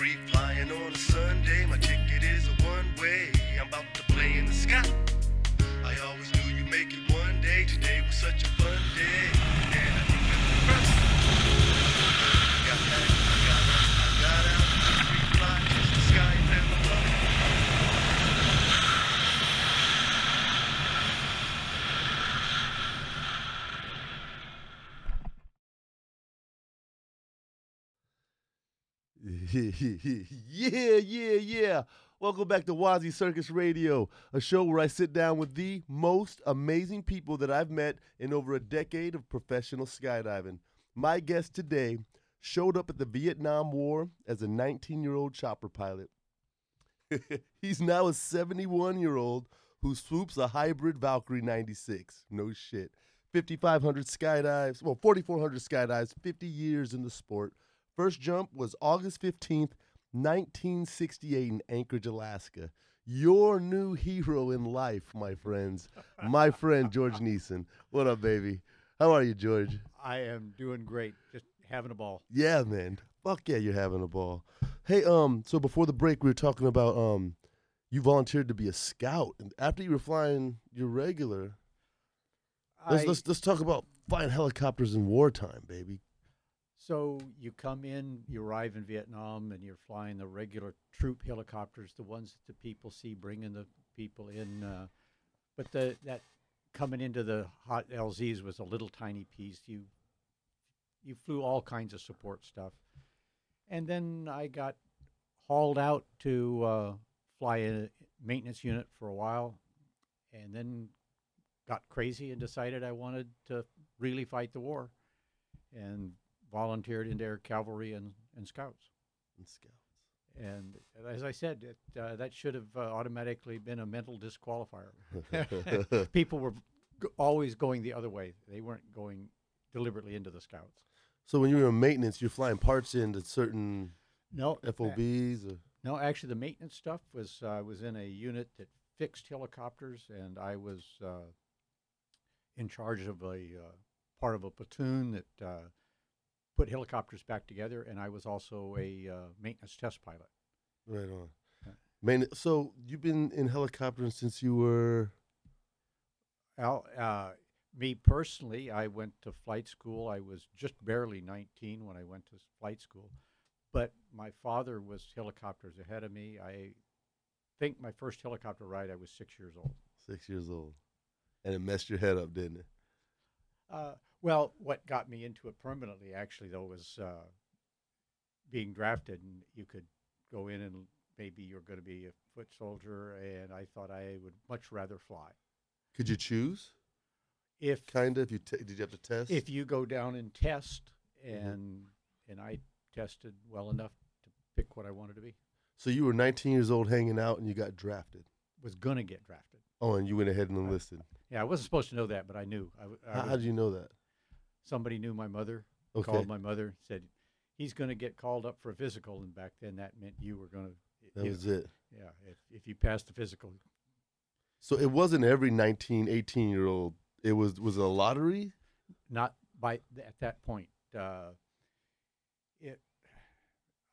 free flying on a Sunday. My ticket is a one way. I'm about to play in the sky. I always knew you'd make it one day. Today was such a yeah, yeah, yeah. Welcome back to Wazzy Circus Radio, a show where I sit down with the most amazing people that I've met in over a decade of professional skydiving. My guest today showed up at the Vietnam War as a 19 year old chopper pilot. He's now a 71 year old who swoops a hybrid Valkyrie 96. No shit. 5,500 skydives, well, 4,400 skydives, 50 years in the sport. First jump was August 15th, 1968 in Anchorage, Alaska. Your new hero in life, my friends. My friend George Neeson. What up, baby? How are you, George? I am doing great. Just having a ball. Yeah, man. Fuck yeah, you're having a ball. Hey, um, so before the break, we were talking about um, you volunteered to be a scout, and after you were flying your regular, let's let's let's talk about flying helicopters in wartime, baby. So you come in, you arrive in Vietnam, and you're flying the regular troop helicopters, the ones that the people see bringing the people in. Uh, but the that coming into the hot LZs was a little tiny piece. You you flew all kinds of support stuff, and then I got hauled out to uh, fly a maintenance unit for a while, and then got crazy and decided I wanted to really fight the war, and volunteered into Air Cavalry and, and Scouts. And scouts. And as I said, it, uh, that should have uh, automatically been a mental disqualifier. People were g- always going the other way; they weren't going deliberately into the Scouts. So when you were in maintenance, you're flying parts into certain No, FOBs. Or, No, actually, the maintenance stuff was uh, I was in a unit that fixed helicopters, and I was uh, in charge of a uh, part of a platoon that uh, put helicopters back together, and I was also a uh, maintenance test pilot. right on. Main, so you've been in helicopters since you were. Al, uh, me personally, I went to flight school. I was just barely 19 when I went to flight school, but my father was helicopters ahead of me. I think my first helicopter ride, I was six years old. Six years old, and it messed your head up, didn't it? Uh, well, what got me into it permanently, actually, though, was uh, being drafted, and you could go in and maybe you're going to be a foot soldier, and I thought I would much rather fly. Could you choose? If Kind of. If you t- did, you have to test. if you go down and test, Mhm. and and I tested well enough to pick what I wanted to be, so you were 19 years old, hanging out, and you got drafted. was going to get drafted. Oh, and you went ahead and enlisted. Yeah, I wasn't supposed to know that, but I knew. I, I How, was- how did you know that? Somebody knew my mother. Okay. Called my mother, said he's going to get called up for a physical, and back then that meant you were going to. That was it. Yeah, if, if you passed the physical, So it wasn't every 19, 18 year old. It was was it a lottery. not by at that point. Uh, it,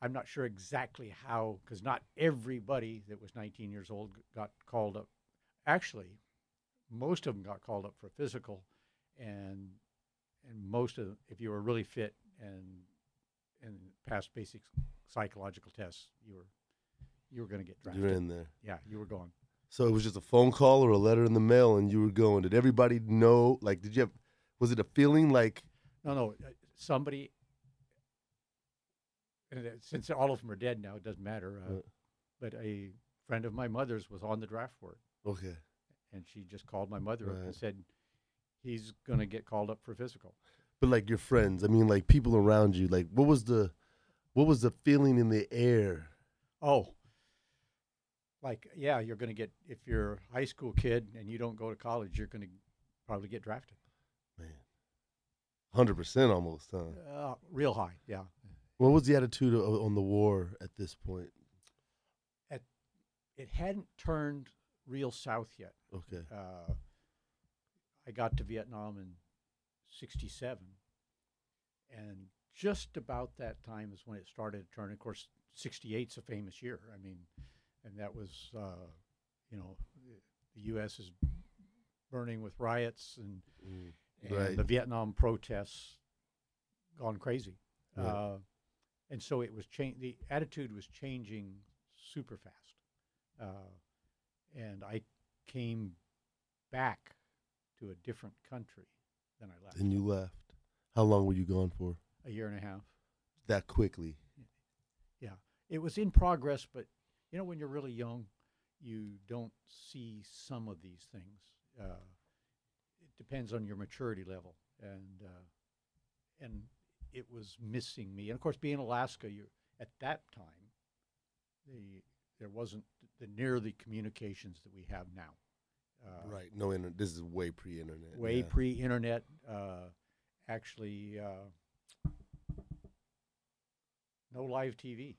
I'm not sure exactly how, because not everybody that was 19 years old got called up. Actually, most of them got called up for physical, and and most of if you were really fit and and passed basic psychological tests, you were you were going to get drafted. You're in there. Yeah, you were going. So it was just a phone call or a letter in the mail, and you were going. Did everybody know? Like, did you have? Was it a feeling like? No, no. uh, Somebody, and since all of them are dead now, it doesn't matter. Uh, Right. But a friend of my mother's was on the draft board, Okay. and she just called my mother up and said, "He's going to get called up for physical." But like your friends, I mean, like people around you, like what was the, what was the feeling in the air? Oh, like yeah, you're going to get if you're a high school kid and you don't go to college, you're going to probably get drafted. Man, hundred percent almost, huh? Uh, real high, yeah. What was the attitude o- on the war at this point? It hadn't turned real south yet. Okay. uh, I got to Vietnam in '67, and just about that time is when it started to turn. Of course, 68 is a famous year. I mean, and that was, uh, you know, the U.S. is burning with riots and, Mm. and Right. the Vietnam protests gone crazy. Right. Uh, and so it was change. The attitude was changing super fast. Uh, and I came back to a different country than I left. And you left. How long were you gone for? a year and a half. That quickly. Yeah, it was in progress, but you know, when you're really young, you don't see some of these things. Uh, it depends on your maturity level, and uh, and it was missing me. And of course, being in Alaska, you at that time, the there wasn't the near the communications that we have now. Uh, right. No internet. This is way pre-internet. way yeah. pre-internet. Uh, actually, uh, no live TV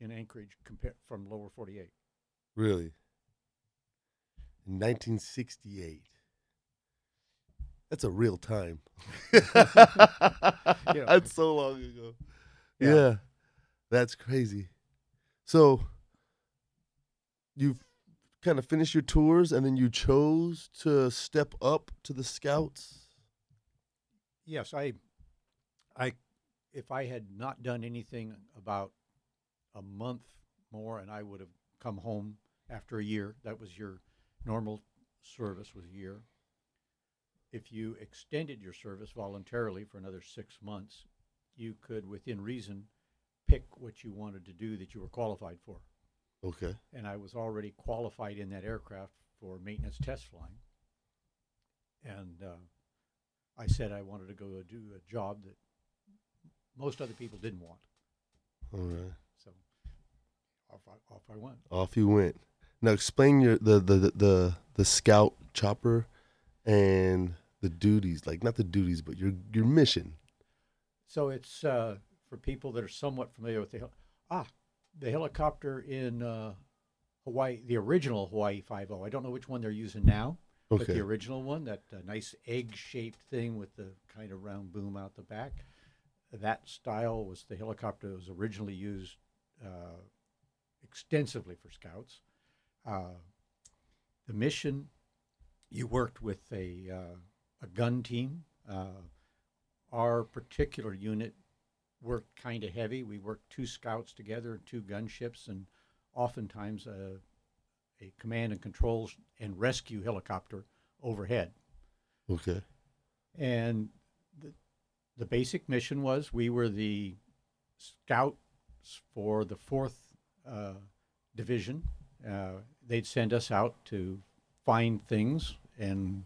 in Anchorage compared from lower 48. Really? In 1968. That's a real time. Yeah. That's so long ago. Yeah. Yeah. That's crazy. So you've kind of finished your tours and then you chose to step up to the scouts? Yes, I, I, if I had not done anything about a month more, and I would have come home after a year. That was your normal service was a year. If you extended your service voluntarily for another six months, you could, within reason, pick what you wanted to do that you were qualified for. Okay. and I was already qualified in that aircraft for maintenance test flying. And uh, I said I wanted to go do a job that most other people didn't want. All right. So off I, off I went. Off you went. Now explain your the the the the, the scout chopper and the duties, like not the duties, but your your mission. So it's uh, for people that are somewhat familiar with the hel- ah the helicopter in uh, Hawaii, the original Hawaii Five O. I don't know which one they're using now, but Okay. the original one, that uh, nice egg-shaped thing with the kind of round boom out the back, that style was the helicopter that was originally used uh, extensively for scouts. Uh, the mission, you worked with a uh, a gun team. Uh, our particular unit worked kind of heavy. We worked two scouts together two gunships, and oftentimes a, a command and control and rescue helicopter overhead. Okay. And the, the basic mission was we were the scouts for the fourth uh, division. Uh, they'd send us out to find things and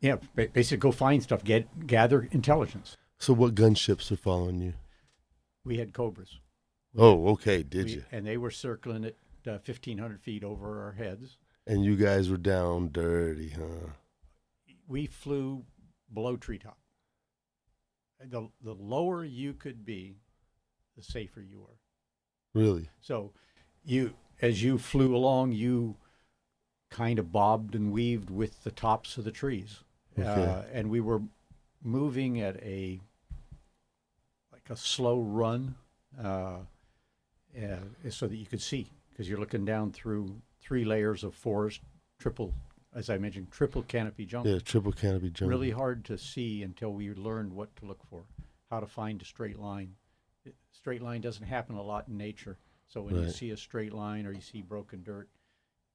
yeah, basically go find stuff, get gather intelligence. So what gunships are following you? We had cobras. Oh, okay. Did We- you? And they were circling at uh, 1,500 feet over our heads. And you guys were down dirty, huh? We flew below treetop. The, the lower you could be, the safer you were. Really? So you, as you flew along, you kind of bobbed and weaved with the tops of the trees. Okay. Uh, and we were moving at a, like a slow run, uh, uh, so that you could see, because you're looking down through three layers of forest, triple, as I mentioned, triple canopy jump. Yeah, triple canopy jump. Really hard to see until we learned what to look for, how to find a straight line. It- Straight line doesn't happen a lot in nature. So when you see a straight line or you see broken dirt,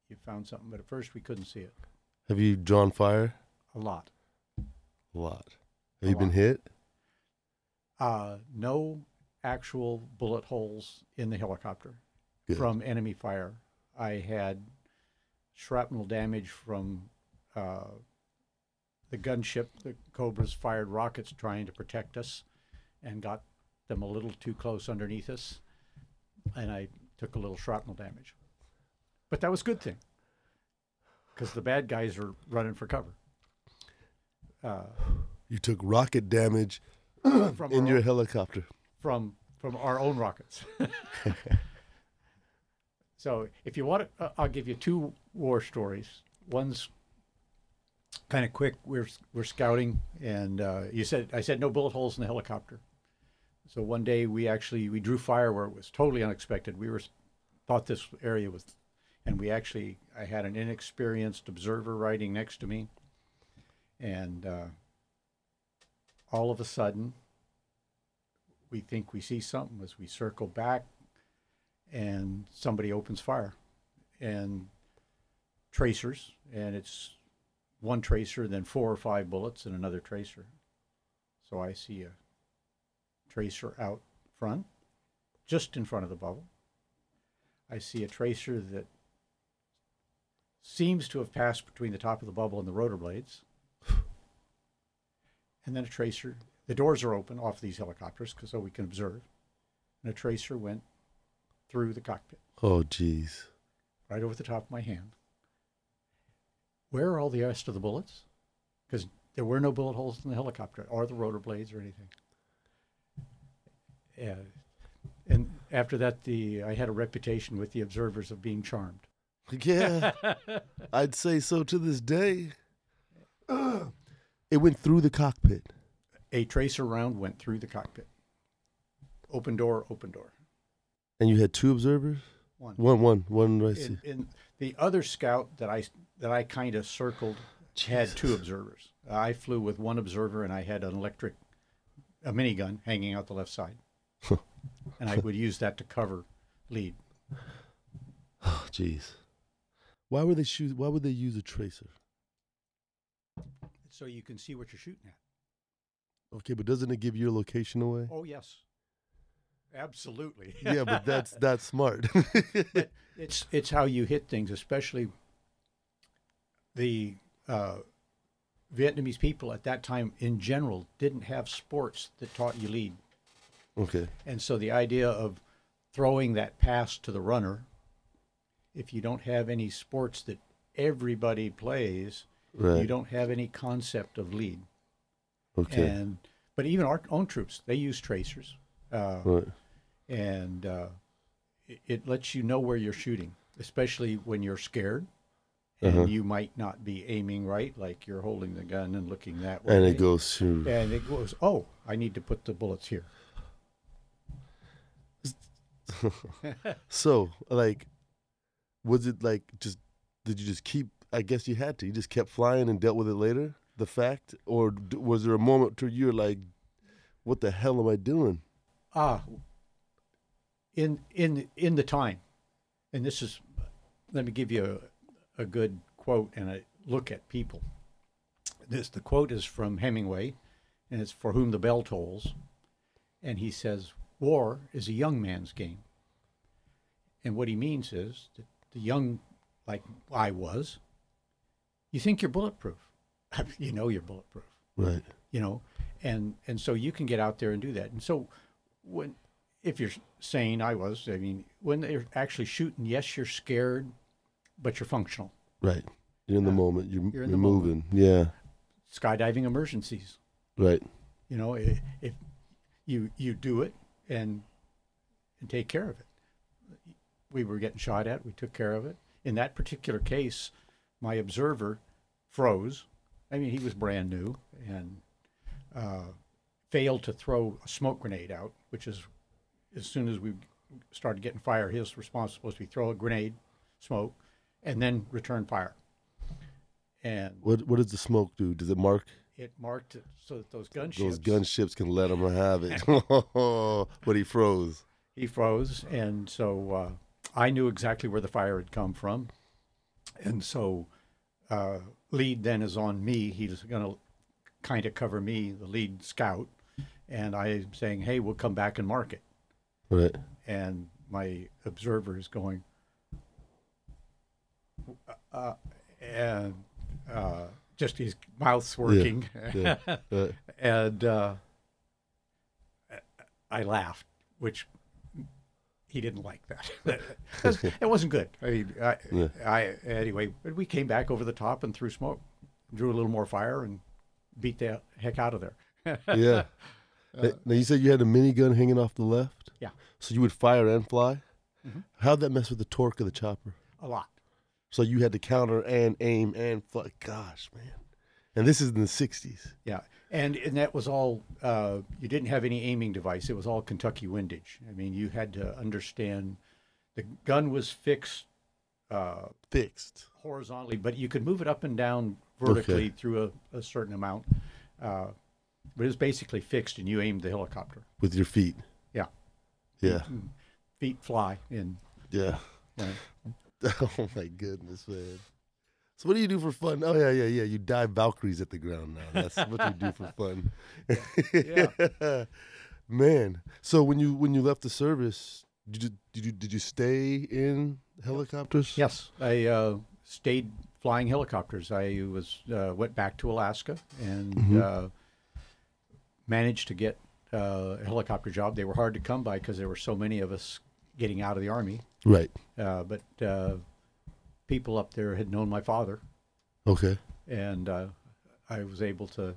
you found something. But at first we couldn't see it. Have you drawn fire? A lot. A lot. Have A you been hit? Uh, no actual bullet holes in the helicopter Good. from enemy fire. I had shrapnel damage from uh, the gunship. The Cobras fired rockets trying to protect us and got them a little too close underneath us. And I took a little shrapnel damage. But that was a good thing because the bad guys are running for cover. Uh, You took rocket damage from in our your own- helicopter. from from our own rockets. so if you want, to, uh, I'll give you two war stories. One's kind of quick. We're we're scouting, and uh, you said I said no bullet holes in the helicopter. So one day we actually we drew fire where it was totally unexpected. We were thought this area was, and we actually I had an inexperienced observer riding next to me, and uh, all of a sudden we think we see something as we circle back, and somebody opens fire, and tracers, and it's one tracer, then four or five bullets, and another tracer. So I see a tracer out front, just in front of the bubble. I see a tracer that seems to have passed between the top of the bubble and the rotor blades. And then a tracer, the doors are open off these helicopters 'cause so we can observe. And a tracer went through the cockpit, Oh, jeez. right over the top of my hand. Where are all the rest of the bullets? Because there were no bullet holes in the helicopter or the rotor blades or anything. Yeah. And after that, the I had a reputation with the observers of being charmed. Yeah, I'd say so to this day. it went through the cockpit. A tracer round went through the cockpit. Open door, open door. And you had two observers? One. One, one, one. I see. In, in the other scout that I that I kind of circled had two observers. I flew with one observer, and I had an electric, a minigun hanging out the left side, and I would use that to cover lead. Oh, jeez. Why would they shoot? Why would they use a tracer? So you can see what you're shooting at. Okay, but doesn't it give your location away? Oh yes, absolutely. yeah, but that's that's smart. It's it's how you hit things, especially the uh, Vietnamese people at that time in general didn't have sports that taught you lead, okay. and so the idea of throwing that pass to the runner, if you don't have any sports that everybody plays, Right. you don't have any concept of lead. Okay. And but even our own troops, they use tracers. Uh, right. and uh, it, it lets you know where you're shooting, especially when you're scared and Uh-huh. you might not be aiming right, like you're holding the gun and looking that way. And it goes through. And it goes, oh, I need to put the bullets here. So, like, was it like just? Did you just keep? I guess you had to. You just kept flying and dealt with it later. The fact, or was there a moment to you're like, "What the hell am I doing?" Ah, in in in the time, and this is, let me give you a, a good quote and a look at people. This the quote is from Hemingway, and it's for whom the bell tolls, and he says, "War is a young man's game." And what he means is that the young, like I was, you think you're bulletproof. you know you're bulletproof Right. you know and and so you can get out there and do that and so when if you're saying i was i mean when they're actually shooting yes you're scared but you're functional Right. You're in the Uh, moment. You're, you're you're, in the moment. moving. Yeah. skydiving emergencies Right. you know if, if you you do it and and take care of it we were getting shot at we took care of it in that particular case my observer froze i mean he was brand new and uh, failed to throw a smoke grenade out which is as soon as we started getting fire his response was supposed to be throw a grenade smoke and then return fire and What What does the smoke do? Does it mark it marked it so that those gunships those gunships can let them have it? but he froze. he froze and so uh, i knew exactly where the fire had come from and so uh, lead then is on me he's going to kind of cover me the lead scout and i'm saying hey we'll come back and mark it Right. and my observer is going uh, and uh, just his mouth's working Yeah. Right. and uh, I laughed, which he didn't like that. it wasn't good. I mean, I, Yeah. I anyway, we came back over the top and threw smoke, drew a little more fire, and beat the heck out of there. Yeah. now, now you said you had a minigun hanging off the left. Yeah. So you would fire and fly. Mhm. How'd that mess with the torque of the chopper? A lot. So you had to counter and aim and fly. Gosh, man. And this is in the '60s. Yeah, and and that was all. Uh, you didn't have any aiming device. It was all Kentucky windage. I mean, you had to understand the gun was fixed uh, Fixed. horizontally, but you could move it up and down vertically Okay. through a, a certain amount. Uh, but it was basically fixed, and you aimed the helicopter. with your feet. Yeah, Yeah, feet fly in. yeah. Right. Oh my goodness, man. So what do you do for fun? Oh yeah, yeah, yeah. You dive Valkyries at the ground now. That's what you do for fun. Yeah. man. So when you when you left the service, did you did you did you stay in helicopters? Yes, I uh, stayed flying helicopters. I was uh, went back to Alaska and Mhm. uh, managed to get uh, a helicopter job. They were hard to come by because there were so many of us getting out of the army. Right. Uh, but uh, people up there had known my father, Okay. and uh, I was able to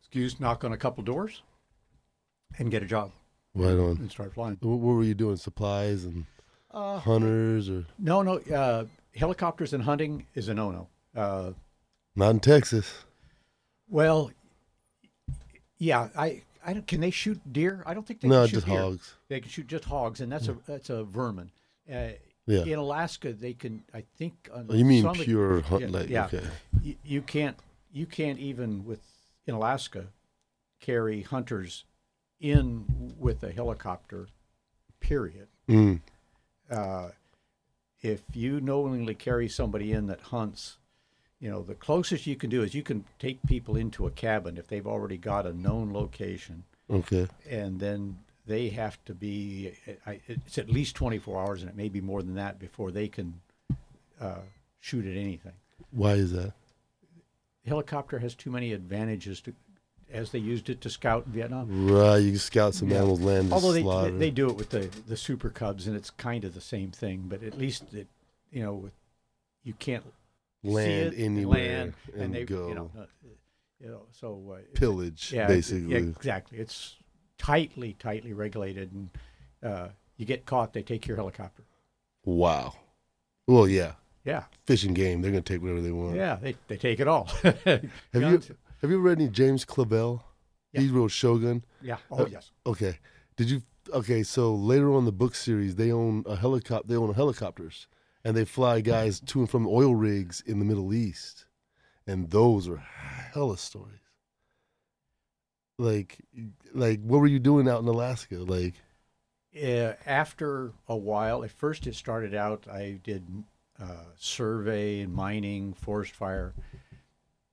excuse knock on a couple doors and get a job Right on. and start flying. What, what were you doing? Supplies and Uh, hunters or no, no, uh, helicopters and hunting is a no-no. Uh, not in Texas? Well, yeah, I, I don't, can they shoot deer? I don't think they No, can shoot just deer. hogs. They can shoot just hogs, and that's a that's a vermin. Uh, Yeah. In Alaska, they can. I think. Oh, you mean pure hunt? yeah, like yeah. okay. You, you can't. You can't even with in Alaska carry hunters in with a helicopter. Period. Mm. Uh, if you knowingly carry somebody in that hunts, you know, the closest you can do is you can take people into a cabin if they've already got a known location, Okay. and then they have to be, I- it's at least 24 hours, and it may be more than that before they can uh, shoot at anything. Why is that? Helicopter has too many advantages to, as they used it to scout in Vietnam. Right. You can scout some Yeah. animals, land, Although they, slaughter. they do it with the, the super cubs, and it's kind of the same thing, but at least it, you know, with, you can't land see it, anywhere land, and, they, go you know, uh, you know, so uh, pillage yeah, it- basically. yeah, exactly. It's tightly, tightly regulated, and uh, you get caught, they take your helicopter. Wow. Well, yeah. Yeah, Fish and Game. They're gonna take whatever they want. yeah, they, they take it all. Have you have you read any James Clavell? Yeah. He wrote Shogun. Yeah. Oh Uh, yes. Okay. Did you? Okay. So later on in the book series, they own a helicopter. They own helicopters, and they fly guys to and from oil rigs in the Middle East, and those are hella stories. Like, like what were you doing out in Alaska? Like, Uh, after a while, at first it started out, I did uh, survey and mining, forest fire.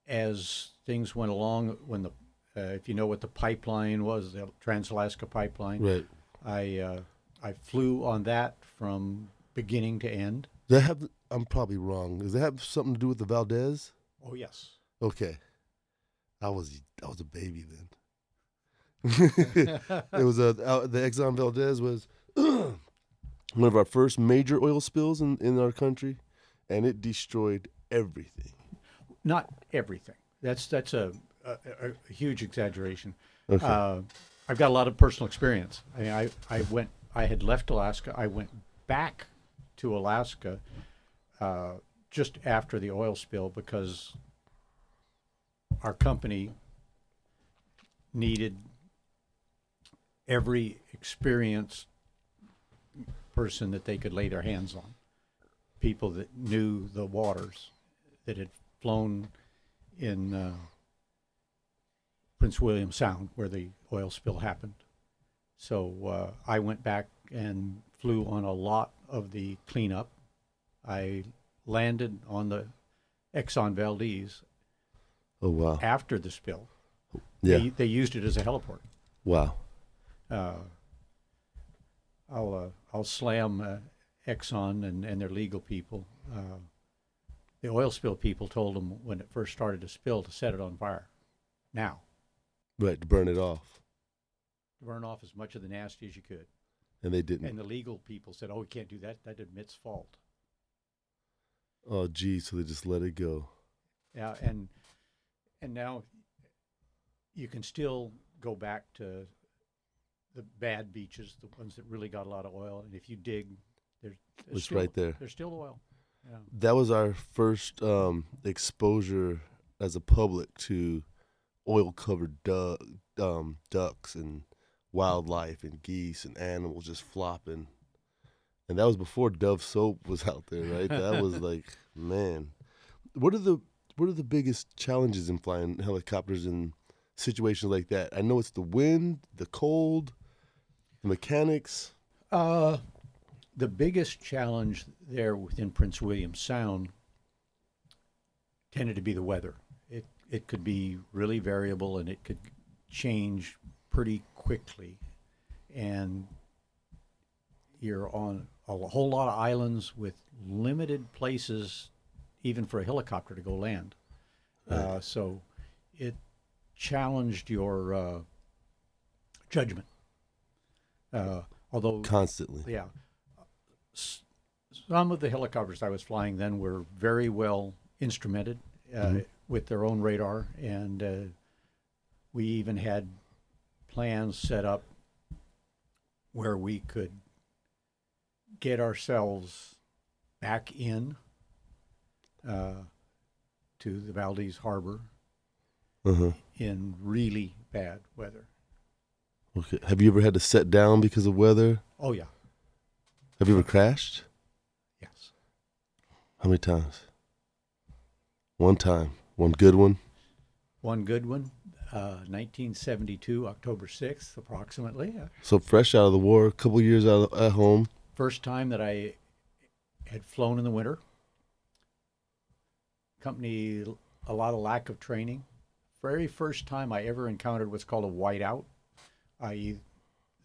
As things went along, when the, uh, if you know what the pipeline was, the Trans-Alaska pipeline, right? I, uh, I flew on that from beginning to end. Does that have? I'm probably wrong. Does that have something to do with the Valdez? Oh yes. Okay. I was I was a baby then. it was a uh, the Exxon Valdez was one of our first major oil spills in, in our country, and it destroyed everything. Not everything. That's that's a, a, a- a huge exaggeration. Okay. Uh, I've got a lot of personal experience. I, mean, I I went. I had left Alaska. I went back to Alaska uh, just after the oil spill because our company needed every experienced person that they could lay their hands on. People that knew the waters, that had flown in uh, Prince William Sound where the oil spill happened. So uh, I went back and flew on a lot of the cleanup. I landed on the Exxon Valdez oh wow! after the spill. Yeah. They, they used it as a heliport. Wow. Uh, I'll uh, I'll slam uh, Exxon and, and their legal people. Uh, the oil spill people told them when it first started to spill to set it on fire. Now, Right to burn it off, to burn off as much of the nasty as you could. and they didn't. And the legal people said, "Oh, we can't do that. That admits fault." oh gee, so they just let it go. Yeah, and and now you can still go back to the bad beaches, the ones that really got a lot of oil, and if you dig, there's, there's It's still, right there. There's still oil. Yeah. That was our first um, exposure as a public to oil covered du- um, ducks and wildlife and geese and animals just flopping. And that was before Dove soap was out there, right? That was like, man. What are the what are the biggest challenges in flying helicopters in situations like that? I know it's the wind, the cold, mechanics. Uh, the biggest challenge there within Prince William Sound tended to be the weather. It it could be really variable and it could change pretty quickly, and you're on a whole lot of islands with limited places, even for a helicopter to go land. Uh, so it challenged your uh, judgment. Uh, although Constantly. yeah. S- Some of the helicopters I was flying then were very well instrumented uh, with their own radar, and uh, we even had plans set up where we could get ourselves back in uh, to the Valdez Harbor Uh-huh. in really bad weather. Okay. Have you ever had to set down because of weather? Oh yeah, Have you ever crashed? yes. How many times? One time. One good one. One good one, uh, 1972, October 6th, approximately. So fresh out of the war, a couple years out at home. First time that I had flown in the winter. Company, a lot of lack of training. Very first time I ever encountered what's called a whiteout, i.e.,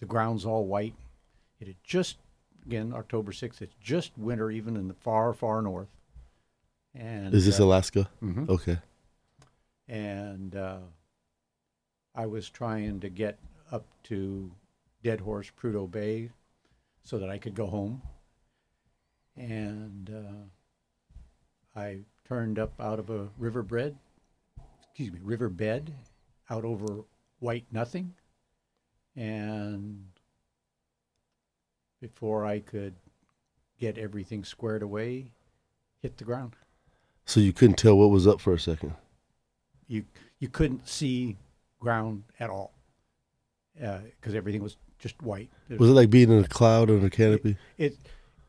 the ground's all white. It had just, again, October 6th, it's just winter, even in the far, far north. And Is this uh, Alaska? mhm. Okay. and uh, I was trying to get up to Dead Horse Prudhoe Bay so that I could go home. And uh, I turned up out of a riverbed, excuse me, riverbed, out over White Nothing, and before I could get everything squared away, hit the ground. So you couldn't tell what was up for a second. you you couldn't see ground at all because everything was just white. It, Was it like being in a cloud on a canopy? it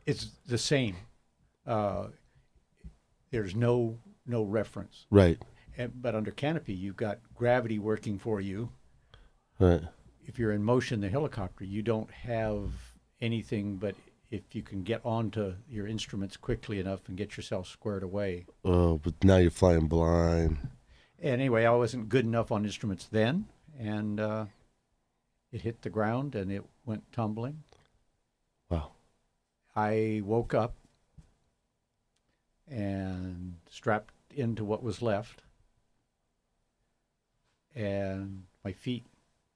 it's the same. Uh, there's no no reference, Right. and, but under canopy you've got gravity working for you. Right. If you're in motion, the helicopter, you don't have anything but if you can get onto your instruments quickly enough and get yourself squared away. Oh, but now you're flying blind. And anyway, I wasn't good enough on instruments then, and uh, it hit the ground and it went tumbling. Wow. I woke up and strapped into what was left, and my feet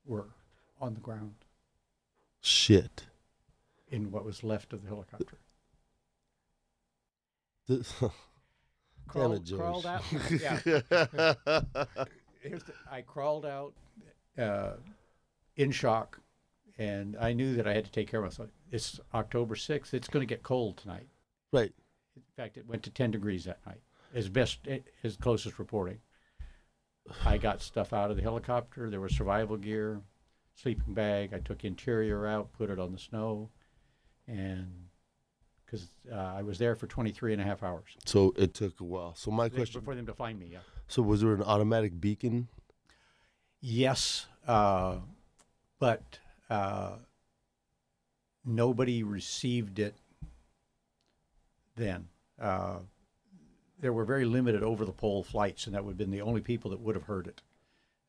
were on the ground Shit. in what was left of the helicopter. Damn Crawled, crawled out. Yeah. here's the, I crawled out uh, in shock, and I knew that I had to take care of myself. It's October 6th. It's going to get cold tonight. right. In fact, it went to 10 degrees that night, as best, as closest reporting. I got stuff out of the helicopter. There was survival gear, sleeping bag. I took interior out, put it on the snow, and because uh, I was there for 23 and a half hours So it took a while. So my question. for them to find me. Yeah. So was there an automatic beacon? Yes, uh, but uh, nobody received it then. Uh, there were very limited over the pole flights, and that would have been the only people that would have heard it.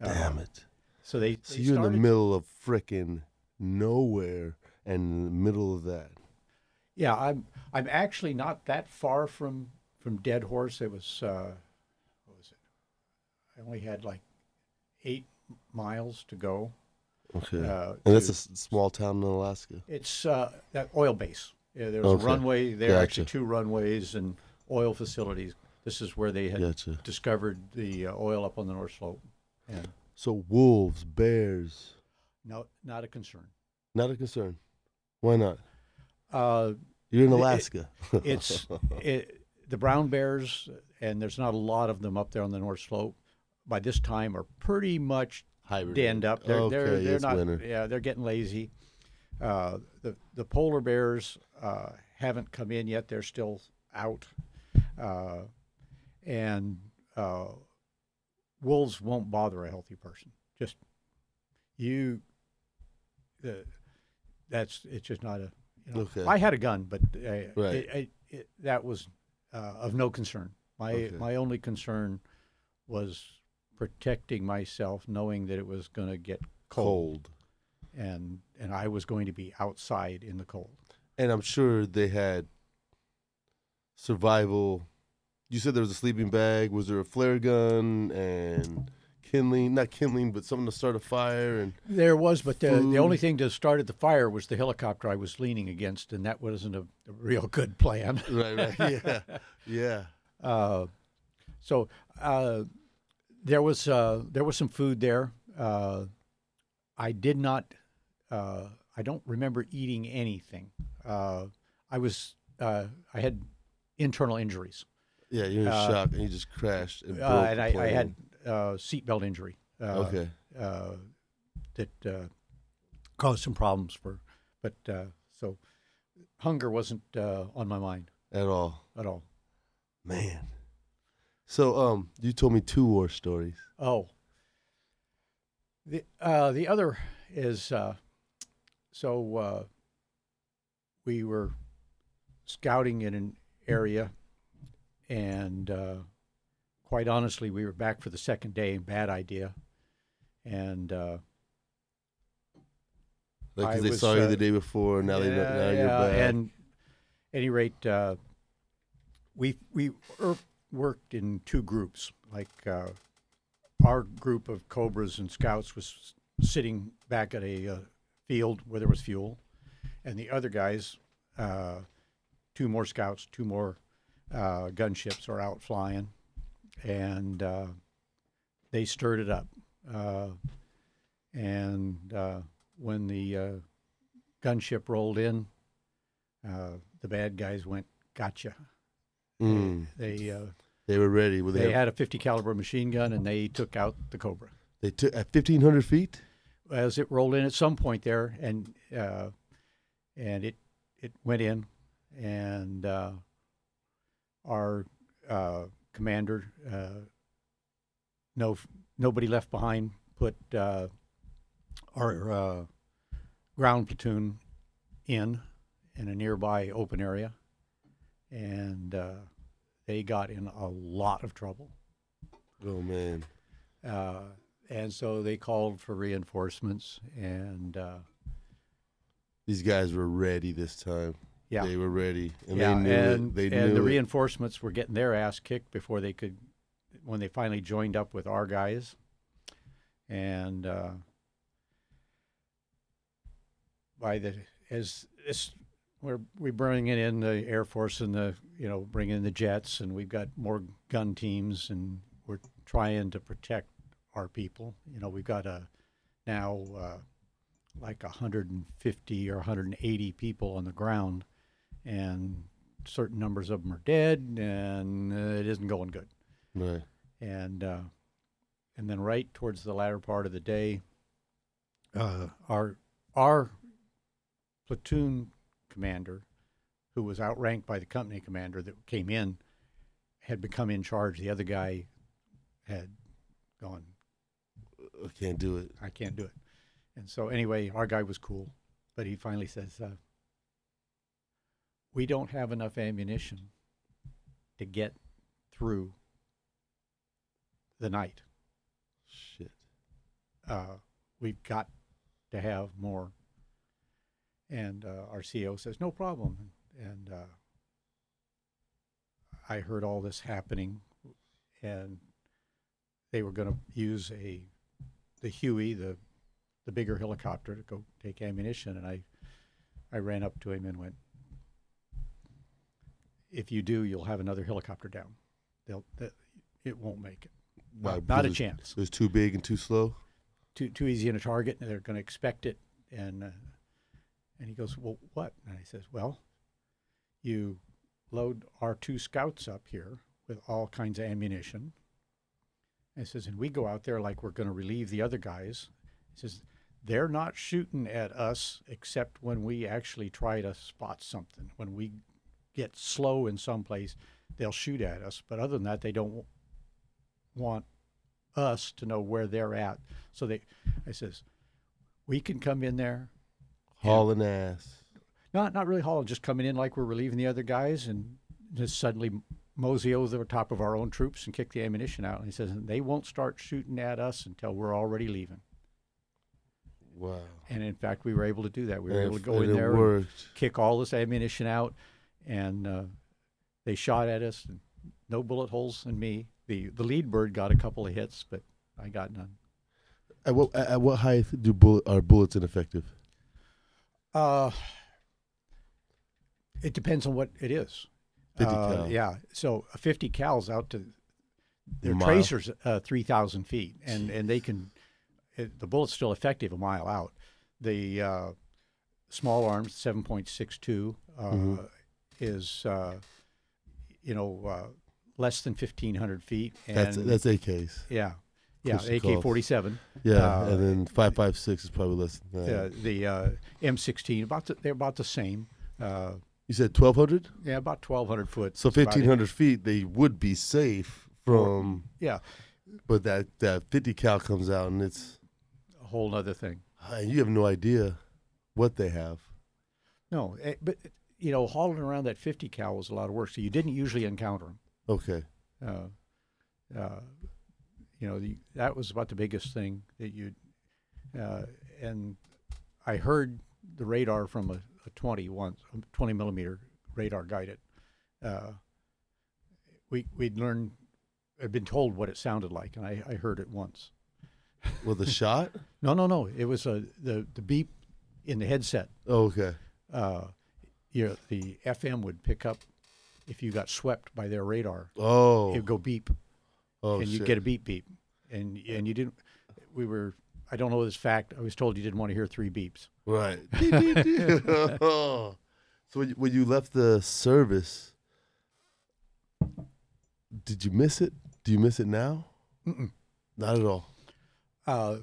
Uh, Damn it. So they, So they you're in the middle of frickin' nowhere and in the middle of that. Yeah, I'm I'm actually not that far from from Dead Horse. It was uh, what was it? I only had like eight miles to go. Okay. Uh, and that's a s- small town in Alaska. It's uh, that oil base. Yeah, there was Okay. a runway. There are actually two runways and oil facilities. This is where they had Gotcha. discovered the uh, oil up on the North Slope. And So wolves, bears, no, not a concern. not a concern. Why not? Uh, You're in It- Alaska. it's it, the brown bears, and there's not a lot of them up there on the north slope. By this time, are pretty much Hybrid. denned up. They're okay, they're, they're it's not. winter. Yeah, they're getting lazy. Uh, the the polar bears uh, haven't come in yet. They're still out, uh, and uh, wolves won't bother a healthy person. Just you. The, that's it's just not a. You know, Okay. I had a gun, but uh, Right. it, it, it, that was uh, of no concern. My Okay. my only concern was protecting myself, knowing that it was going to get cold, Cold. and and I was going to be outside in the cold. And I'm sure they had survival. You said there was a sleeping bag. Was there a flare gun and kindling? Not kindling, but something to start a fire. And There was, but the, the only thing that started the fire was the helicopter I was leaning against, and that wasn't a, a real good plan. right, right, yeah, yeah. Uh, so uh, there was uh, there was some food there. Uh, I did not. Uh, I don't remember eating anything. Uh, I was. Uh, I had internal injuries, Yeah, you're in Uh, shock and you just crashed and broke uh, and I, I had uh, seatbelt injury. Uh, okay. uh, that uh, caused some problems for. But uh, so hunger wasn't uh, on my mind At all, at all. man. So, um, you told me two war stories. Oh. The uh, the other is uh, so uh, we were scouting in an area, and uh, quite honestly, we were back for the second day. Bad idea, and uh, Like, 'cause I they was, saw you uh, the day before, now they know, now you're yeah, back. And any rate, uh, we we er, worked in two groups. Like uh, our group of Cobras and Scouts was sitting back at a uh, field where there was fuel, and the other guys, uh, two more Scouts, two more uh, gunships, are out flying, and uh, they stirred it up. Uh, and uh, when the uh, gunship rolled in, uh, the bad guys went, "Gotcha." Mm, They uh, they were ready. Were they, they had a 50 caliber machine gun and they took out the Cobra they took at 1,500 feet? as it rolled in at some point there, and uh, and it it went in, and uh, our uh, commander, uh, no nobody left behind, put uh, our uh, ground platoon in in a nearby open area, and uh, they got in a lot of trouble. Oh, man. Uh, and so they called for reinforcements, and uh, These guys were ready this time. Yeah, They were ready. And yeah, they knew and, it. They and knew the it. reinforcements were getting their ass kicked before they could, when they finally joined up with our guys, and uh, by the as this we're we bringing in the Air Force and the you know bringing in the jets, and we've got more gun teams, and we're trying to protect our people. You know, we've got a now uh, like 150 or 180 people on the ground, and certain numbers of them are dead, and uh, it isn't going good. Right. And uh, and then right towards the latter part of the day, uh, our our platoon commander, who was outranked by the company commander that came in, had become in charge. The other guy had gone, I can't do it. I can't do it. And so, anyway, our guy was cool, but he finally says, uh, We don't have enough ammunition to get through the night. Shit. Uh, we've got to have more. And uh, our CEO says, No problem. And uh, I heard all this happening, and they were going to use a the Huey, the the bigger helicopter, to go take ammunition. And I I ran up to him and went, "If you do, you'll have another helicopter down. They'll that, it won't make it. Why, Not, not a chance. It's too big and too slow. Too too easy in a target, and they're going to expect it." And uh, and he goes, "Well, what?" And I says, "Well, you load our two scouts up here with all kinds of ammunition. And he says, and we go out there like we're going to relieve the other guys. He says, they're not shooting at us except when we actually try to spot something. When we get slow in some place, they'll shoot at us. But other than that, they don't want us to know where they're at. So they, I says, we can come in there, Hauling ass. not not really hauling, just coming in like we're relieving the other guys, and just suddenly mosey over the top of our own troops and kick the ammunition out. And he says, and they won't start shooting at us until we're already leaving. Wow. And in fact, we were able to do that. We were And able to go in there, and kick all this ammunition out, and uh, they shot at us. And no bullet holes in me. The the lead bird got a couple of hits, but I got none. At what at what height do bullet are bullets ineffective? Uh, it depends on what it is. 50 Uh, cal. Yeah. So a 50 cal's out to their tracers uh, 3,000 feet, and and they can it, the bullet's still effective a mile out. The uh, small arms 7.62 uh, Mhm. Is uh, you know uh, less than 1,500 feet. And That's that's AKs. yeah. Yeah. AK 47. Yeah, Uh, and then five five six is probably less than that. Uh, the uh, M16, about the, they're about the same. Uh, You said twelve hundred. yeah, about 1,200 foot. So is about it. fifteen hundred feet, they would be safe from. Yeah, But that that fifty cal comes out, and it's a whole other thing. and you have no idea what they have. No, eh, but you know, hauling around that 50 cal was a lot of work. So you didn't usually encounter them. Okay. Uh, uh, you know, the, that was about the biggest thing that you. Uh, and I heard the radar from a, a 20 once, a 20 millimeter radar guided. Uh, we we'd learned, had been told what it sounded like, and I, I heard it once. Well, the shot. No, no, no. It was a the the beep in the headset. Oh, okay. You know, the FM would pick up if you got swept by their radar. Oh. It would go beep, oh and you'd get a beep beep, and and you didn't. We were. I don't know this fact. I was told you didn't want to hear three beeps. Right. so when you, when you left the service, did you miss it? Do you miss it now? Mm-mm. Not at all. Uh,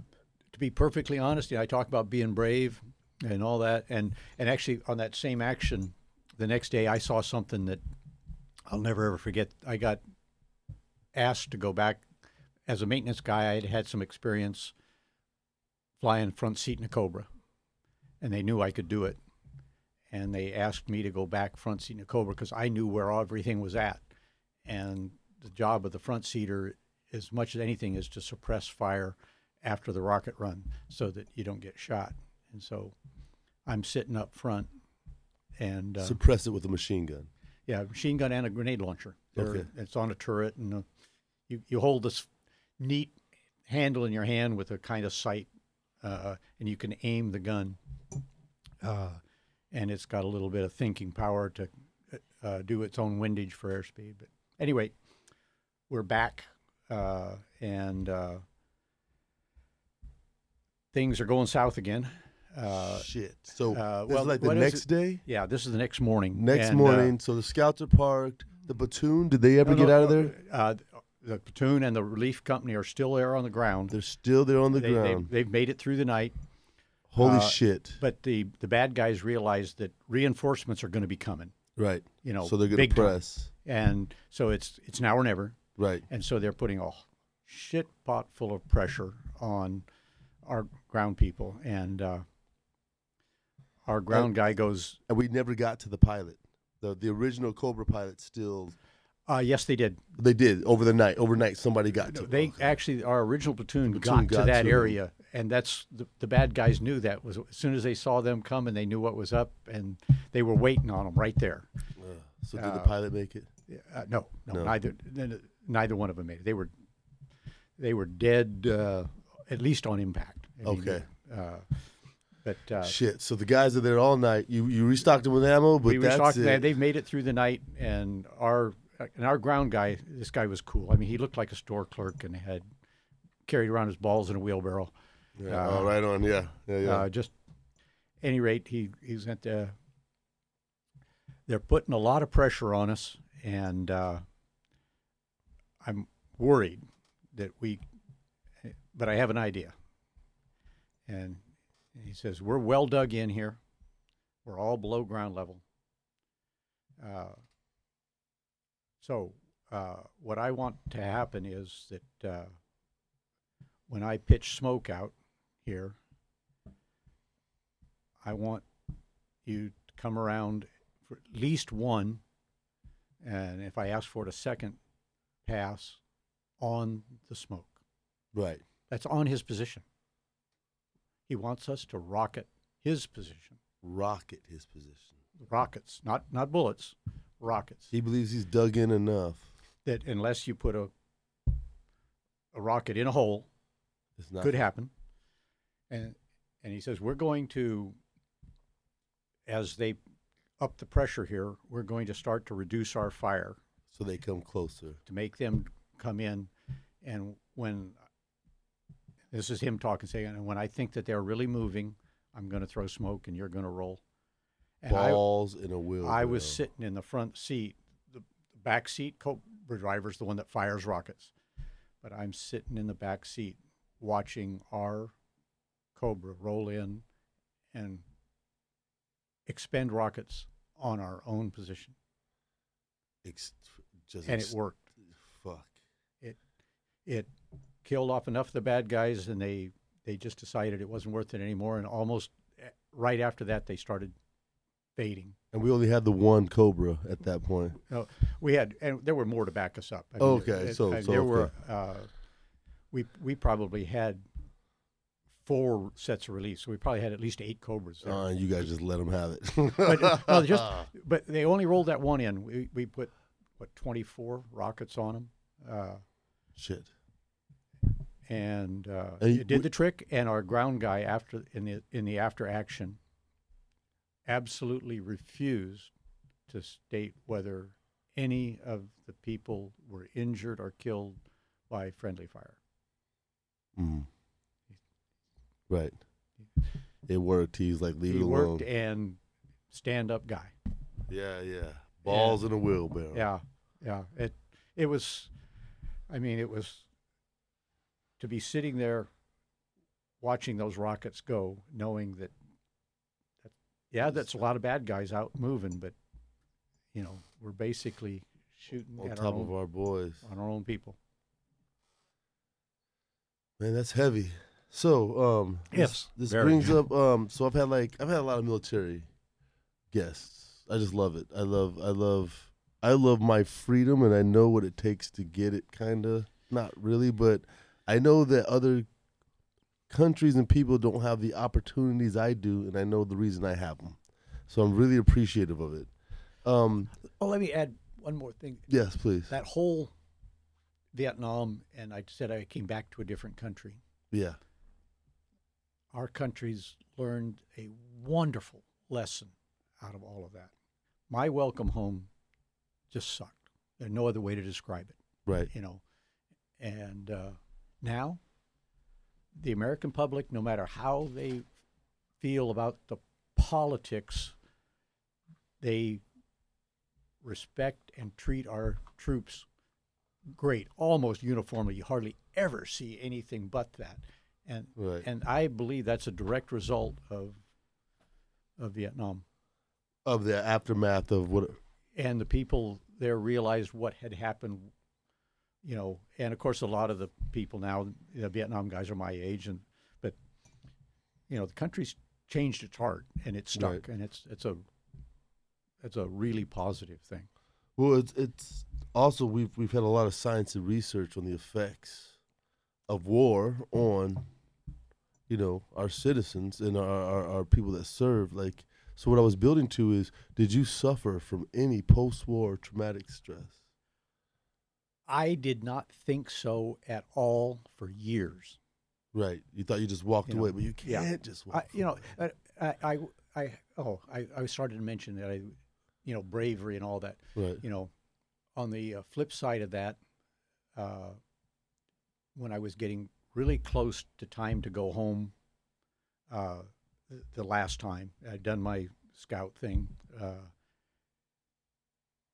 to be perfectly honest, you know, I talk about being brave and all that, and and actually on that same action, the next day I saw something that I'll never ever forget. I got asked to go back as a maintenance guy. I had had some experience flying front seat in a Cobra, and they knew I could do it, and they asked me to go back front seat in a Cobra because I knew where everything was at, and the job of the front seater, as much as anything, is to suppress fire after the rocket run so that you don't get shot. And so I'm sitting up front and uh, Suppress it with a machine gun. yeah, machine gun and a grenade launcher. They're- Okay. It's on a turret and uh, you, you hold this neat handle in your hand with a kind of sight uh, and you can aim the gun. Uh, and it's got a little bit of thinking power to uh, do its own windage for airspeed. But anyway, we're back uh, and uh, things are going south again. Uh, Shit. So uh, this well, is like the next day? yeah, this is the next morning. Next and, uh, morning. so the scouts are parked. The platoon, did they ever No, get no, out of uh, there? Uh, the platoon and the relief company are still there on the ground. They're still there on the They, ground. They, have made it through the night, Holy uh, shit. but the, the bad guys realize that reinforcements are going to be coming. Right. You know, so they're going big to time. press. and so it's it's now or never, Right. and so they're putting a shit pot full of pressure on our ground people, and uh, our ground guy goes, And we never got to the pilot. The the original Cobra pilot still uh, "Yes, they did. they did over the night. Overnight somebody got to. They it. actually, our original platoon, platoon got, got to that to area, and that's the, the bad guys knew that was as soon as they saw them come and they knew what was up, and they were waiting on them right there. Uh, so did the uh, pilot make it? Uh, no, no, No. neither neither one of them made it. They were they were dead, uh, at least on impact. I Okay. uh, but uh, Shit. So the guys are there all night. You you restocked them with ammo, but we were that's talking. it. They've made it through the night, and our and our ground guy, this guy was cool. I mean, he looked like a store clerk and had carried around his balls in a wheelbarrow. yeah, uh, oh, right on. Yeah. Yeah. Yeah. Uh, just any rate, he he was at the they're putting a lot of pressure on us, and uh, I'm worried that we. But I have an idea, and he says we're well dug in here. We're all below ground level. Uh, so uh, what I want to happen is that uh, when I pitch smoke out here, I want you to come around for at least one, and if I ask for it a second pass on the smoke. Right. That's on his position. He wants us to rocket his position. Rocket his position. Rockets, not not bullets, rockets. He believes he's dug in enough. That unless you put a a rocket in a hole, It's not could happen. And and he says we're going to as they up the pressure here, we're going to start to reduce our fire so they come closer. to make them come in and when this is him talking saying and when I think that they're really moving, I'm going to throw smoke and you're going to roll. And I, Balls in a wheel. I was sitting in the front seat. The, back seat Cobra driver's the one that fires rockets, but I'm sitting in the back seat watching our Cobra roll in and expend rockets on our own position, Ex- just and it worked. Fuck. It It killed off enough of the bad guys, and they they just decided it wasn't worth it anymore. And almost eh, right after that, they started fading. And we only had the one Cobra at that point. No, we had, and there were more to back us up. I Okay, it- so- and so there were. Uh, we we probably had four sets of release, so we probably had at least eight cobras. There. Uh, you guys just let them have it. but no, just but they only rolled that one in. We we put what twenty four rockets on them. Uh, Shit. And uh, And it did the trick. And our ground guy after in the in the after action absolutely refused to state whether any of the people were injured or killed by friendly fire. Mm. Right. It worked. He's like, leave he it alone. worked and stand up guy. Yeah, yeah. Balls in a wheelbarrow. Yeah, yeah. It it was. I mean, it was to be sitting there watching those rockets go, knowing that. that yeah, that's a lot of bad guys out moving, but you know, we're basically shooting On at top our of our boys. on our own people. Man, that's heavy. So, um, Yes, this, this brings up. Um, so I've had like I've had a lot of military guests. I just love it. I love, I love, I love my freedom, and I know what it takes to get it. Kind of, not really, but I know that other countries and people don't have the opportunities I do, and I know the reason I have them. So I'm really appreciative of it. Um, Oh, let me add one more thing. yes, please. That whole Vietnam, and I said I came back to a different country. Yeah, our country's learned a wonderful lesson out of all of that. My welcome home just sucked. There's no other way to describe it, right. you know. And uh, now, the American public, no matter how they feel about the politics, they respect and treat our troops great, almost uniformly. You hardly ever see anything but that. And Right. and I believe that's a direct result of of Vietnam. Of the aftermath of what And the people there realized what had happened, you know. And of course, a lot of the people now, the Vietnam guys are my age, and but you know, the country's changed its heart and it's stuck, Right. and it's it's a it's a really positive thing. Well, it's it's also we've we've had a lot of science and research on the effects of war on, you know, our citizens and our, our, our people that serve. Like, so what I was building to is, did you suffer from any post-war traumatic stress? I did not think so at all for years. Right. You thought you just walked You know, away, but you can't yeah. just I, walk. you know, I, I, I, I oh, I, I started to mention that I, you know, bravery and all that. right. You know, on the uh, flip side of that, uh, when I was getting really close to time to go home, uh, the, the last time I'd done my scout thing, uh,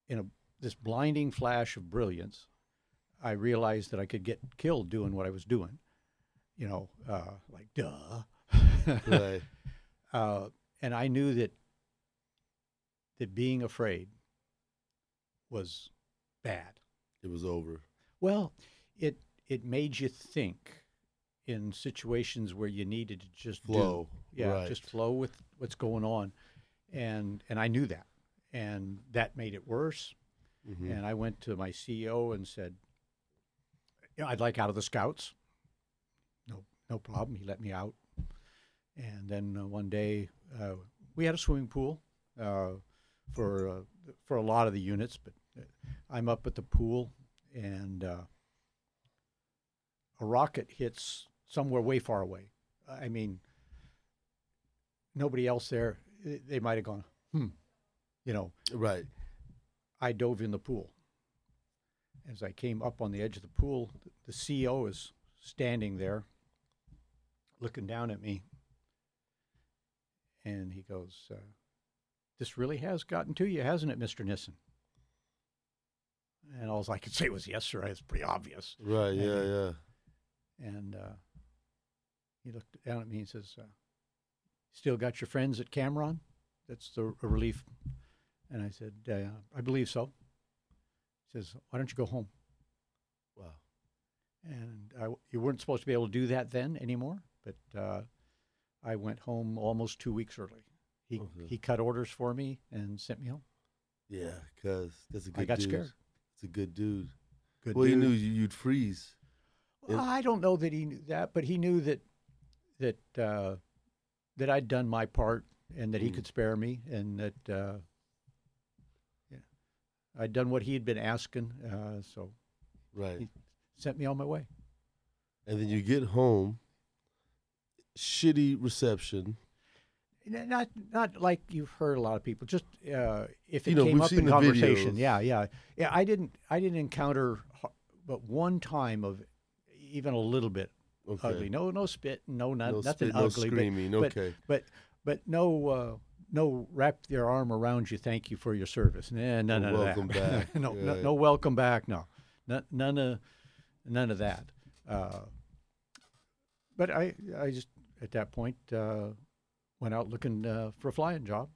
in a this blinding flash of brilliance, I realized that I could get killed doing what I was doing. You know, uh, like duh. Right. uh, and I knew that that being afraid was bad. It was over. Well, it it made you think in situations where you needed to just do. Flow. yeah, right. just flow with what's going on, and and I knew that, and that made it worse. Mhm. And I went to my CEO and said, you know, I'd like out of the scouts. No, no problem. He let me out. And then uh, one day uh, we had a swimming pool uh, for uh, for a lot of the units, but uh, I'm up at the pool and uh, a rocket hits somewhere way far away. I mean, nobody else there. They- They might have gone, hmm, you know. Right. I dove in the pool. As I came up on the edge of the pool, the CEO is standing there looking down at me. And he goes, uh, This really has gotten to you, hasn't it, Mr. Nissen? And all I could say was, Yes, sir. It's pretty obvious. Right. And, Yeah. Yeah. And uh, he looked down at me and says, uh, Still got your friends at Cam Ranh? That's the a relief. And I said, uh, I believe so. Says, Why don't you go home? Wow. And I, you weren't supposed to be able to do that then anymore, but uh, I went home almost two weeks early. He, Okay. he cut orders for me and sent me home. Yeah. Because that's a good. I got dude. scared. It's a good dude. Good well, he knew you- you'd freeze. Well, I don't know that he knew that, but he knew that that uh, that I'd done my part and that he Mm. could spare me, and that uh, I'd done what he had been asking. Uh, so Right. He- sent me on my way. And then you get home. Shitty reception. Not not like you've heard a lot of people. Just uh, if it You know, came up in conversation. videos. Yeah, yeah, yeah. I didn't I didn't encounter but one time of even a little bit Okay. ugly. No no spit. No, no nothing spit, no ugly. but- screaming. but, okay. but but no uh, no wrap their arm around you. Thank you for your service. Nah, none No of welcome that. back. no, no Yeah. no welcome back. No, none, none of none of that. Uh, but I I just at that point uh, went out looking uh, for a flying job.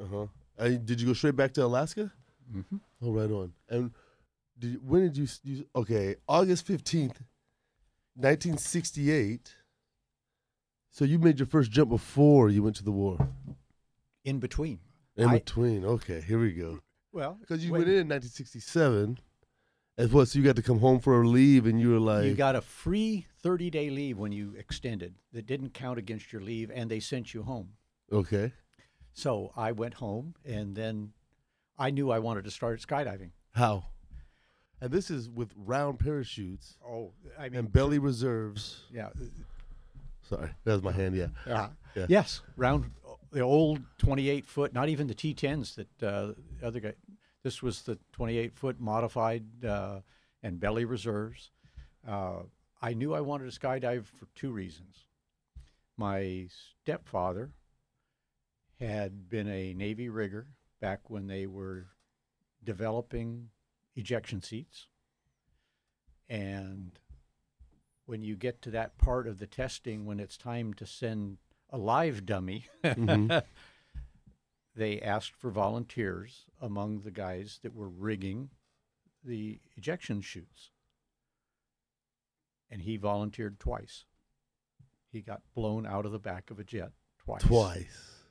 Uh huh. did you go straight back to Alaska? Mm-hmm. Oh, right on. And did when did you, you? Okay, August fifteenth, nineteen sixty-eight. So you made your first jump before you went to the war. In between. In I- between. Okay, here we go. Well, Because you when went in in nineteen sixty-seven. As what? So you got to come home for a leave, and you were like, you got a free 30 day leave when you extended that didn't count against your leave, and they sent you home. okay, So I went home, and then I knew I wanted to start skydiving. how? And this is with round parachutes Oh, I mean, and belly reserves. yeah, Sorry, that was my hand. Yeah. uh, Yeah. yes, round the old 28 foot, not even the T10s that uh, the other guy. This was the 28 foot modified uh, and belly reserves. Uh, I knew I wanted to skydive for two reasons. My stepfather had been a Navy rigger back when they were developing ejection seats. And when you get to that part of the testing, when it's time to send a live dummy, Mhm. they asked for volunteers among the guys that were rigging the ejection chutes. And he volunteered twice. He got blown out of the back of a jet twice. Twice.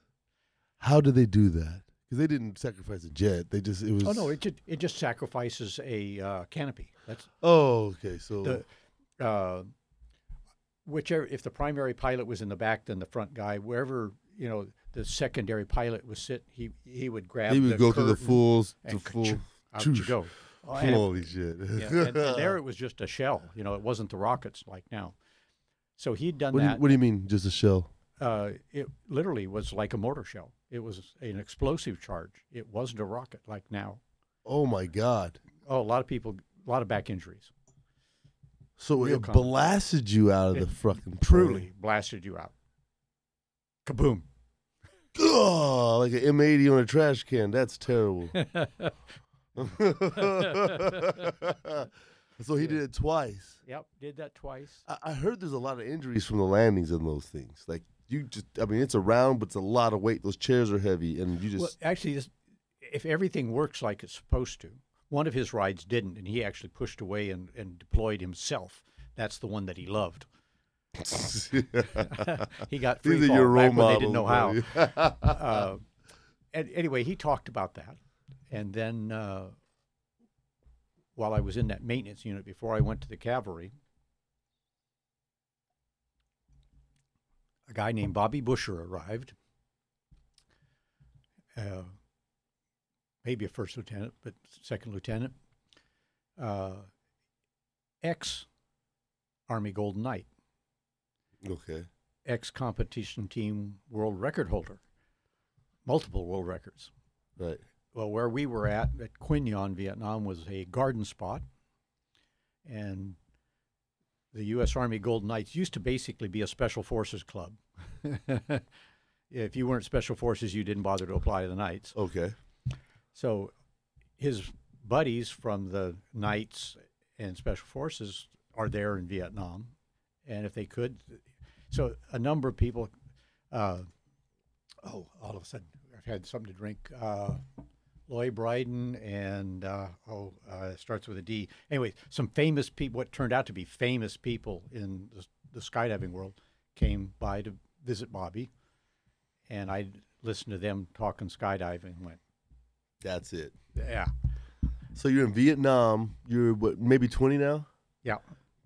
How did they do that? Because they didn't sacrifice a jet. They just it was. Oh no! It just it just sacrifices a uh, canopy. That's Oh, okay. So the uh, whichever if the primary pilot was in the back, then the front guy, wherever you know the secondary pilot was sit, he he would grab. he would the go through the fools, to and out you go. Oh, and- Holy shit! yeah, and, and there it was just a shell. You know, it wasn't the rockets like now. So he'd done what, do you, that. what do you mean, just a shell? uh, it literally was like a mortar shell. It was an explosive charge. It wasn't a rocket like now. Oh my god! Oh, a lot of people, a lot of back injuries. So Real it blasted you out of the fucking Truly blasted you out. Kaboom. Ugh, like an M80 on a trash can. That's terrible. so he did it twice. Yep, did that twice. I, I heard there's a lot of injuries from the landings in those things. Like you just, I mean, it's a round, but it's a lot of weight. Those chairs are heavy, and you just. Well, actually, if everything works like it's supposed to, one of his rides didn't, and he actually pushed away and, and deployed himself. That's the one that he loved. he got free These fall your back when they didn't know how. uh, and anyway, he talked about that, and then uh, while I was in that maintenance unit before I went to the cavalry, a guy named Bobby Busher arrived. Uh, maybe a first lieutenant, but second lieutenant. Uh, ex Army Golden Knight, okay. ex competition team world record holder, multiple world records. Right. Well, where we were at at Qui Nhon, Vietnam, was a garden spot, and the U.S. Army Golden Knights used to basically be a special forces club. if you weren't special forces, you didn't bother to apply to the Knights. Okay. So, his buddies from the Knights and Special Forces are there in Vietnam, and if they could, so a number of people. Uh, oh, all of a sudden, I've had something to drink. Uh, Lloyd Bryden and uh, oh, uh, it starts with a D. Anyway, some famous people, what turned out to be famous people in the, the skydiving world, came by to visit Bobby, and I listened to them talking skydiving. and Went, That's it. yeah, So you're in Vietnam. You're what? Maybe 20 now. yeah.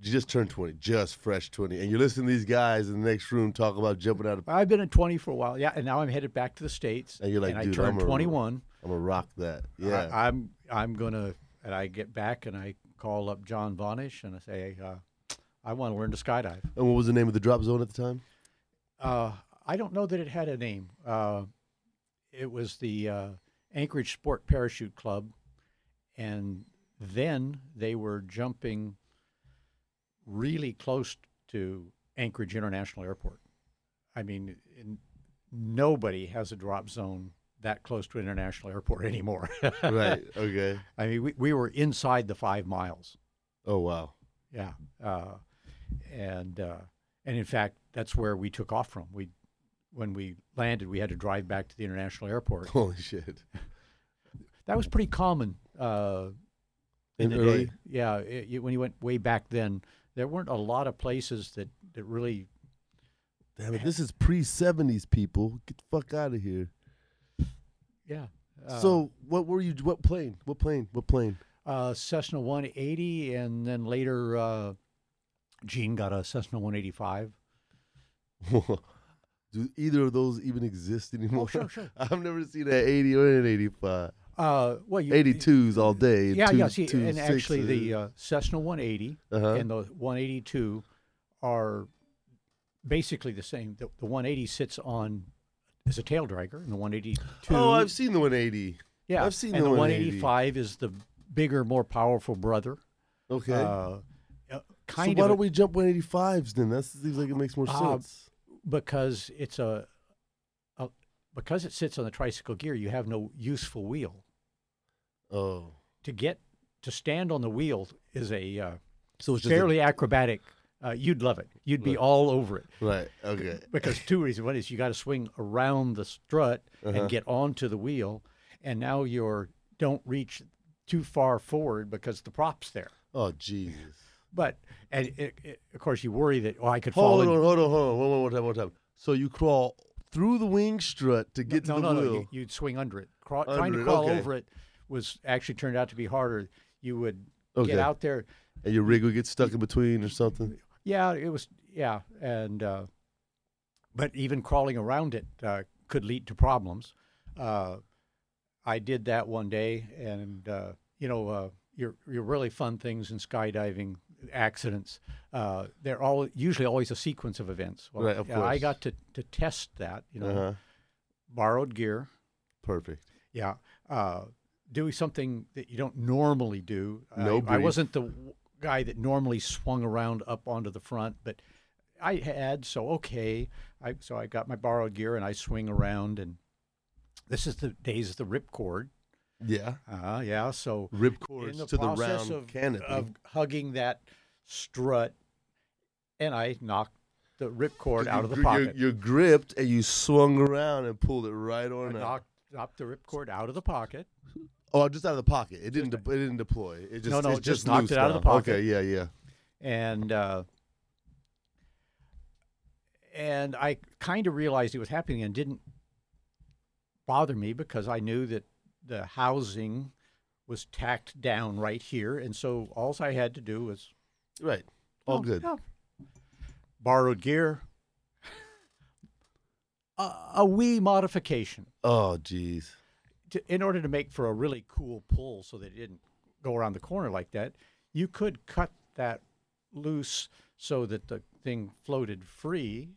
You just turned 20, just fresh 20, and you're listening to these guys in the next room talk about jumping out of. I've been at 20 for a while, yeah, and now I'm headed back to the states. And you're like, and I "Dude, turned I'm a- 21. I'm gonna rock that. Yeah. I, I'm I'm gonna, and I get back and I call up John Vonish and I say, uh, I want to learn to skydive. and what was the name of the drop zone at the time? Uh, I don't know that it had a name. Uh, it was the uh, Anchorage Sport Parachute Club, and then they were jumping really close to Anchorage International Airport. I mean, in, nobody has a drop zone that close to an international airport anymore. right. Okay. I mean, we, we were inside the five miles. Oh wow. Yeah, uh, and uh, and in fact, that's where we took off from. We when we landed, we had to drive back to the international airport. Holy shit. That was pretty common uh, in In the early- day. Yeah, it, when you went way back then, there weren't a lot of places that that really. Damn it. This is pre 70s people. Get the fuck out of here. Yeah. Uh, so what were you? What plane? What plane? What plane? uh, Cessna 180, and then later, uh, Gene got a Cessna 185. Do either of those even exist anymore? Oh, sure, sure. I've never seen an 80 or an 85. Uh, well, you, 82s all day. Yeah, two, yeah. See, two and actually, the sixes. uh, Cessna 180 Uh-huh. and the 182 are basically the same. The, the 180 sits on as a tail dragger, and the 182. oh, I've seen the 180. yeah, I've seen and the the 180. 185 is the bigger, more powerful brother. Okay. Uh, uh, so why don't we jump 185s then? That seems like it makes more Uh, sense. Because it's a, a because it sits on the tricycle gear. You have no useful wheel Oh, to get to stand on the wheel is a uh, so it's just a- fairly acrobatic. Uh, you'd love it. You'd be Right. all over it. right. Okay. because two reasons. One is you got to swing around the strut Uh-huh. and get onto the wheel, and now you're don't reach too far forward because the prop's there. Oh, Jesus. But and it, it, of course you worry that oh I could fall Hold in. on, hold on, hold on. One more time, one time. So you crawl through the wing strut to get no, to no, the no, wheel. you, you'd swing under it. Crawl, trying to crawl okay. over it was actually turned out to be harder. You would Okay. get out there. and your rig would get stuck in between or something. Yeah, it was. Yeah, and uh, but even crawling around it uh, could lead to problems. Uh, I did that one day, and uh, you know, uh, your your really fun things in skydiving accidents. Uh, they're all usually always a sequence of events. Well, Right, of yeah, I got to to test that. You know, Uh-huh. borrowed gear. Perfect. Yeah. Uh, doing something that you don't normally do. No I, I wasn't the guy that normally swung around up onto the front, but I had, so okay. I, so I got my borrowed gear and I swing around, and this is the days of the ripcord. Yeah. Uh, yeah. So Rip in the to the process round of, canopy. of hugging that strut, and I knocked the ripcord out of the pocket. You're, you're gripped and you swung around and pulled it right on out. knocked, knocked the ripcord out of the pocket. Oh, just out of the pocket. It didn't. De- it didn't deploy. It just. No, no, it's just just knocked it out of the pocket. Okay. Yeah. Yeah. and uh, and I kind of realized it was happening and didn't bother me because I knew that the housing was tacked down right here, and so all I had to do was Right. All oh, good. yeah. borrowed gear, a, a wee modification Oh, jeez. to, in order to make for a really cool pull, so that it didn't go around the corner like that. You could cut that loose so that the thing floated free.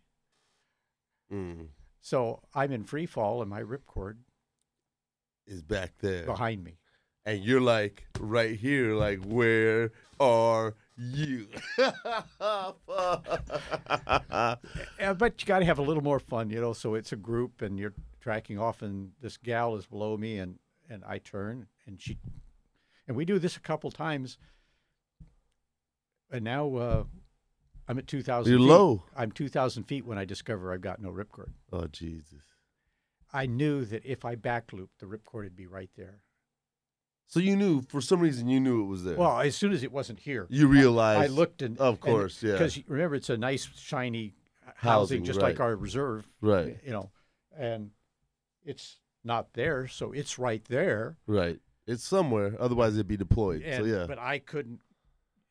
Mm. So I'm in free fall and my ripcord Is back there, behind me. and you're like right here. Like, where are you? Uh, but you got to have a little more fun, you know. So it's a group and you're tracking off, and this gal is below me, and and I turn, and she, and we do this a couple times. And now uh, I'm at 2,000. You're feet. low. I'm 2,000 feet when I discover I've got no ripcord. oh, Jesus. I knew that if I back looped, the ripcord would be right there. So you knew for some reason you knew it was there. Well, as soon as it wasn't here, you realized. I looked and Of course, yeah. Because remember, it's a nice shiny housing, Housing, just right. like our reserve, Right. You know, and it's not there, so it's right there. Right. It's somewhere. Otherwise, it'd be deployed. And, so yeah. But I couldn't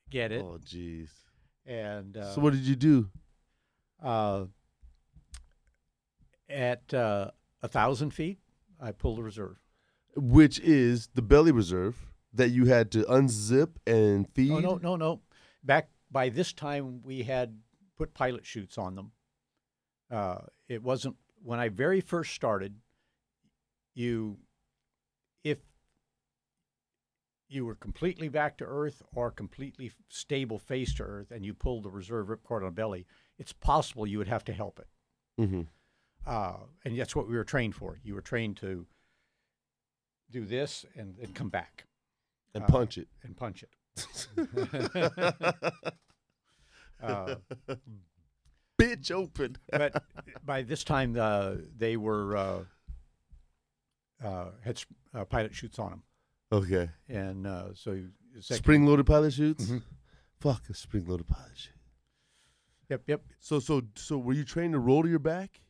get it, Oh, jeez. and uh, so what did you do? uh, at uh, a thousand feet, I pulled the reserve. Which is the belly reserve that you had to unzip and feed. Oh no, no, no! Back by this time, we had put pilot chutes on them. Uh, it wasn't when I very first started. You, if you were completely back to Earth or completely stable face to Earth, and you pulled the reserve ripcord on belly, it's possible you would have to help it. Mm-hmm. Uh, and that's what we were trained for. You were trained to do this and then come back And Uh, punch it. and punch it. uh, Bitch open. but by this time, uh, they were uh, uh, had uh, pilot chutes on them, Okay. and uh, so Spring loaded pilot chutes? Mhm. Fuck a spring loaded pilot chute. Yep, yep. So so so were you trained to roll to your back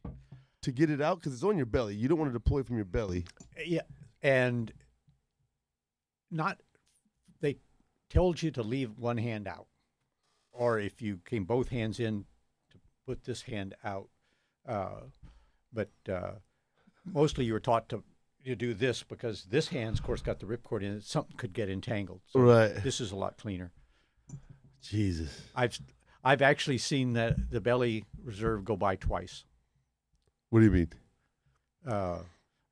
to get it out because it's on your belly? You don't want to deploy from your belly. Yeah, and not they told you to leave one hand out, or if you came both hands in, to put this hand out. Uh, but uh, mostly you were taught to you do this because this hand's, of course, got the ripcord in it. Something could get entangled. So Right. This is a lot cleaner. Jesus. I've I've actually seen the the belly reserve go by twice. What do you mean? Uh,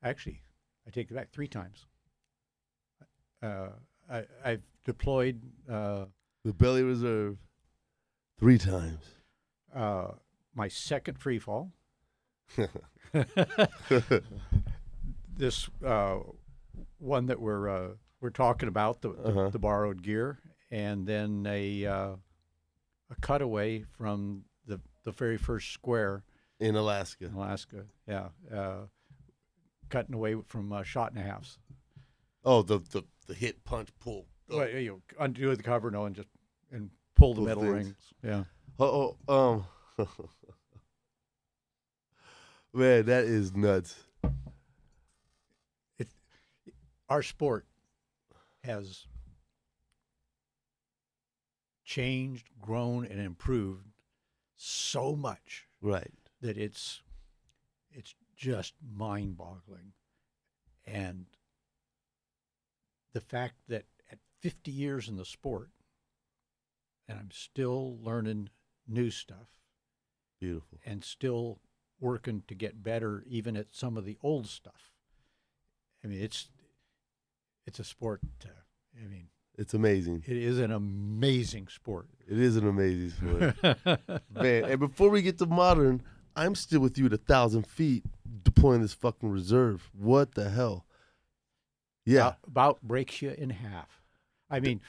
actually, I take it back three times. Uh, I, I've deployed uh, The belly reserve three times. uh, my second free fall. this uh, one that we're uh, we're talking about the, the, Uh-huh. the borrowed gear, and then a uh, a cutaway from the the very first square In Alaska. in Alaska. Yeah, uh, cutting away from uh, shot and a halves. Oh, the the, the hit punch pull. Oh, Well, you know, undo the cover, no, and just and pull the Those metal things. rings. Yeah. oh, oh um Man, that is nuts. It, Our sport has changed, grown, and improved so much Right. That it's it's just mind-boggling, and the fact that at 50 years in the sport, and I'm still learning new stuff. Beautiful. and still working to get better even at some of the old stuff. I mean, it's it's a sport. Uh, I mean, It's amazing. it is an amazing sport. It is an amazing sport. Man, and before we get to modern, I'm still with you at a thousand feet deploying this fucking reserve. What the hell? Yeah. about, about breaks you in half. I mean,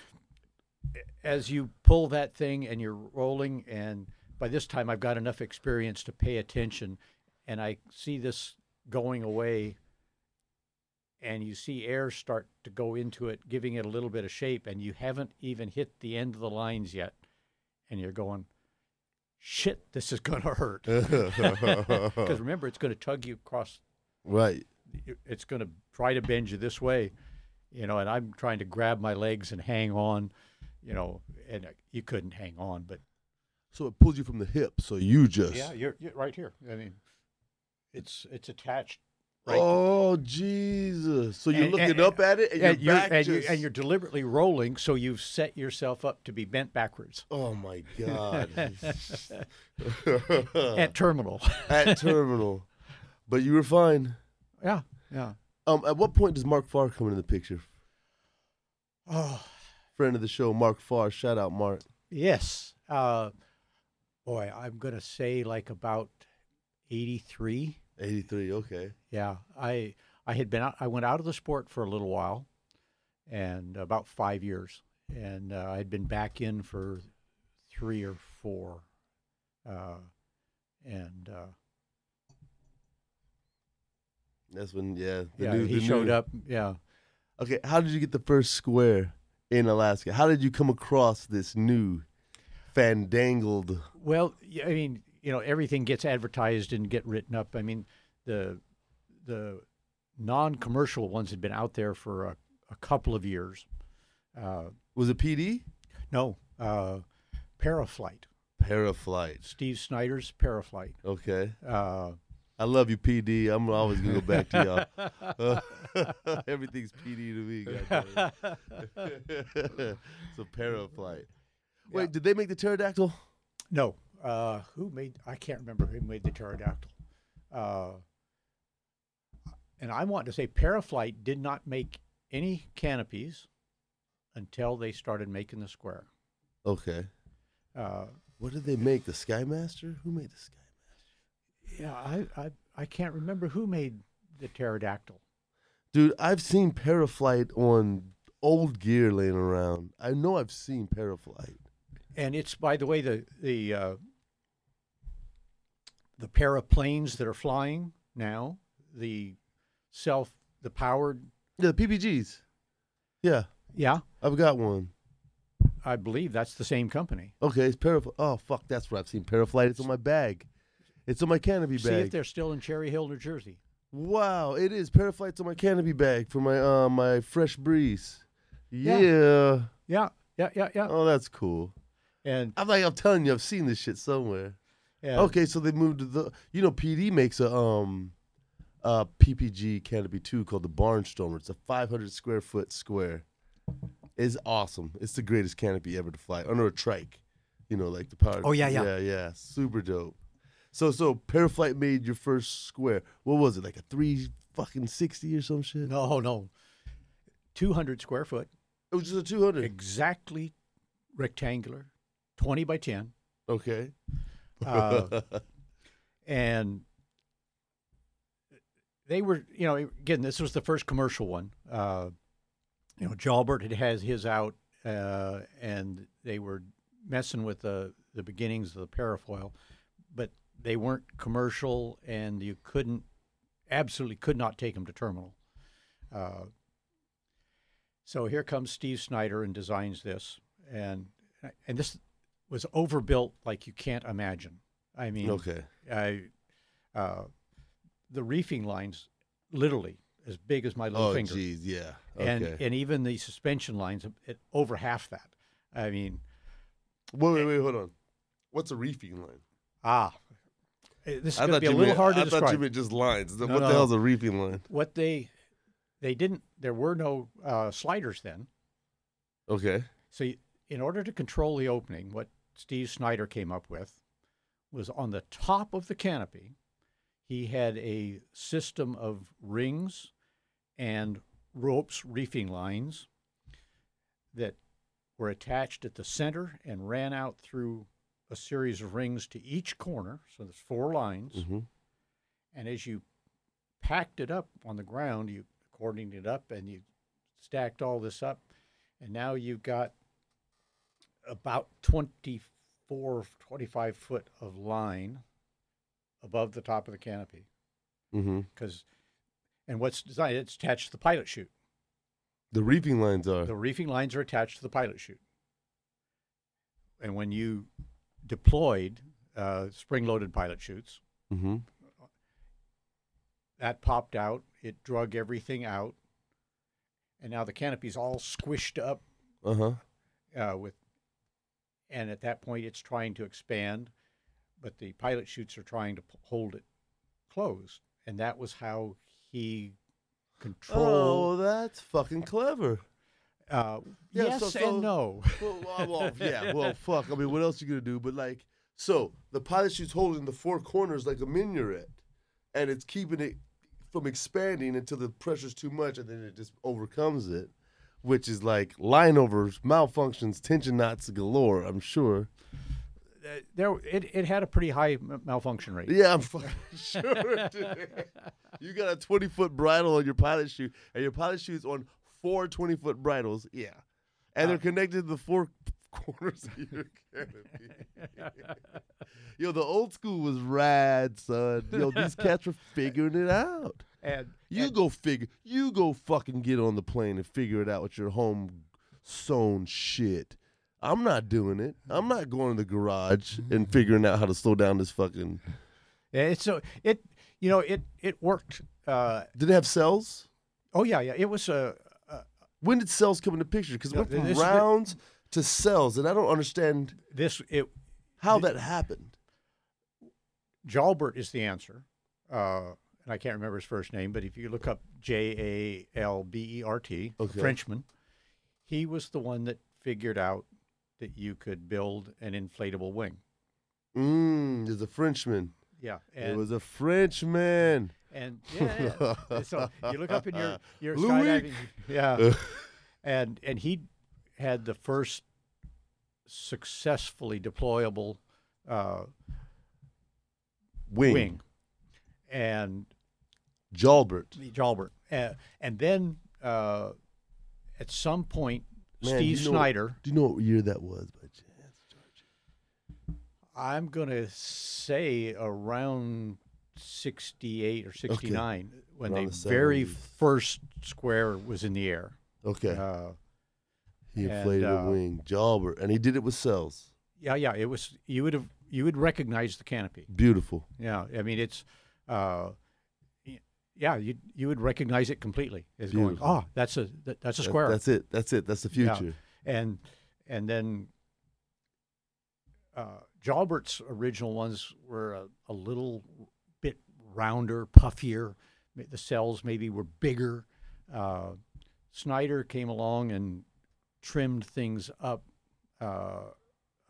as you pull that thing and you're rolling, and by this time I've got enough experience to pay attention, and I see this going away, and you see air start to go into it, giving it a little bit of shape, and you haven't even hit the end of the lines yet, and you're going, shit, this is going to hurt. Because remember, it's going to tug you across right. it's going to try to bend you this way, you know, and I'm trying to grab my legs and hang on, you know, and you couldn't hang on, but So it pulls you from the hip. So you just. yeah, you're, you're right here. I mean, it's it's attached. Right. Oh Jesus! So you're And- looking and- up at it, and, and your you're, and, just. you, and you're deliberately rolling, so you've set yourself up to be bent backwards oh my God! at terminal. at terminal, but you were fine. yeah, yeah. Um, at what point does Mark Farr come into the picture? Oh, Friend of the show, Mark Farr. Shout out, Mark. yes. Uh, boy, I'm going to say like about 83. Okay. Yeah, I I had been out, I went out of the sport for a little while, and about five years, and uh, I'd been back in for three or four, uh, and uh, That's when, yeah. the yeah, new- he showed new- up. Yeah, Okay, how did you get the first square in Alaska? How did you come across this new, fandangled? well, I mean, you know, everything gets advertised and get written up. I mean, the the non-commercial ones had been out there for a, a couple of years. Uh, Was it PD? no, uh, Paraflight, Paraflight. Steve Snyder's Paraflight. Okay. Uh, I love you, PD. I'm always gonna go back to y'all. Everything's PD to me. it's a Paraflight. Wait, Yeah. did they make the pterodactyl? No. Uh, who made? I can't remember who made the pterodactyl. Uh, and I want to say Paraflight did not make any canopies until they started making the square. Okay. Uh, What did they make? The Skymaster? Who made the Sky? yeah, I, I I can't remember who made the pterodactyl. Dude, I've seen Paraflight on old gear laying around. I know I've seen Paraflight. And it's by the way the the uh, the paraplanes that are flying now, the self the powered Yeah, the PPGs. Yeah, yeah, I've got one. I believe that's the same company. Okay, it's Paraflight. Oh, fuck, that's where I've seen Paraflight. It's on my bag. It's on my canopy bag. See if they're still in Cherry Hill, New Jersey. Wow, it is. Paraflight's on my canopy bag for my uh, my fresh breeze. Yeah. Yeah. Yeah, yeah, yeah, yeah. Oh, that's cool. And I'm like, I'm telling you, I've seen this shit somewhere. Yeah, Okay, so they moved to the. You know, PD makes a um, uh, PPG canopy too called the Barnstormer. It's a 500 square foot square. It's awesome. It's the greatest canopy ever to fly under a trike. You know, like the power. Oh, yeah, yeah. yeah, yeah. Super dope. So, so Paraflight made your first square. What was it? Like a three fucking sixty or some shit? no, no, two hundred square foot, It was just a 200. exactly rectangular, twenty by ten, Okay. Uh, and they were, you know, again, this was the first commercial one. Uh, you know, Jalbert had has his out, uh, and they were messing with the the beginnings of the parafoil, but they weren't commercial, and you couldn't, absolutely could not take them to terminal. Uh, so here comes Steve Snyder and designs this, and and this was overbuilt like you can't imagine. I mean, okay. I, uh, the reefing lines, literally as big as my little Oh, finger, jeez, yeah. and Okay. and even the suspension lines, it, over half that. I mean, wait, wait, wait, hold on. What's a reefing line? ah, eh, this is going to be a little hard to I thought you meant just lines. No, what the no. hell's a reefing line? What they they didn't. There were no uh, sliders then. Okay. So you, in order to control the opening, what Steve Snyder came up with was on the top of the canopy, he had a system of rings and ropes, reefing lines that were attached at the center and ran out through a series of rings to each corner. So there's four lines. hmm And as you packed it up on the ground, you cordoned it up and you stacked all this up, and now you've got about 24, 25 foot of line above the top of the canopy. Mm-hmm. Because, and what's designed, it's attached to the pilot chute. The reefing lines are. The reefing lines are attached to the pilot chute. And when you deployed uh, spring loaded pilot chutes, mm-hmm. that popped out, it drug everything out, and now the canopy's all squished up Uh huh. uh, with, and at that point it's trying to expand, but the pilot chutes are trying to p- hold it closed, and that was how he controlled. Oh, that's fucking clever. uh, yeah, yes so- so- and no. Well, well, yeah. Well, fuck. I mean, what else are you gonna do? But like, so the pilot chute's holding the four corners like a minuet, and it's keeping it from expanding until the pressure's too much, and then it just overcomes it, which is like line overs, malfunctions, tension knots galore. I'm sure. Uh, there, it, it had a pretty high m- malfunction rate. Yeah, I'm fucking sure. it did. you got a 20 foot bridle on your pilot chute, and your pilot chute's on four 20 foot bridles. Yeah, and they're Uh, connected to the four corners of your canopy. Yo, the old school was rad, son. Yo, these cats were figuring it out. And You and- go figure. You go fucking get on the plane and figure it out with your home sewn shit. I'm not doing it. I'm not going to the garage and figuring out how to slow down this fucking. Yeah, it's so it you know it it worked. Uh, Did it have cells? oh yeah, yeah. It was a uh, When did cells come into picture? Because it went from this is the- rounds to cells, and I don't understand this it. how that happened. Jalbert is the answer, uh, and I can't remember his first name, but if you look up J A L B E R T, Okay. Frenchman, he was the one that figured out that you could build an inflatable wing. Mmm, there's a Frenchman. Yeah, it was a Frenchman. and yeah, yeah. So you look up in your your Louis. skydiving, yeah, and and he had the first successfully deployable uh, Wing. wing, and Jalbert. Jalbert, uh, and then uh, at some point, Man, Steve know- Snyder. Do you know what year that was by chance, George? I'm gonna say around sixty-eight or sixty-nine when Around the the very first square was in the air. Okay. Uh, he and, inflated uh, a wing. Jalbert. And he did it with cells. yeah, yeah, it was. You would have you would recognize the canopy. Beautiful. Yeah, I mean it's. Uh, yeah, you you would recognize it completely as going. Beautiful. Oh, that's a that, that's a That- square. that's it. That's it. That's the Yeah. future. and and then uh, Jalbert's original ones were a, a little bit rounder, puffier. The cells maybe were bigger. Uh, Snyder came along and trimmed things up uh,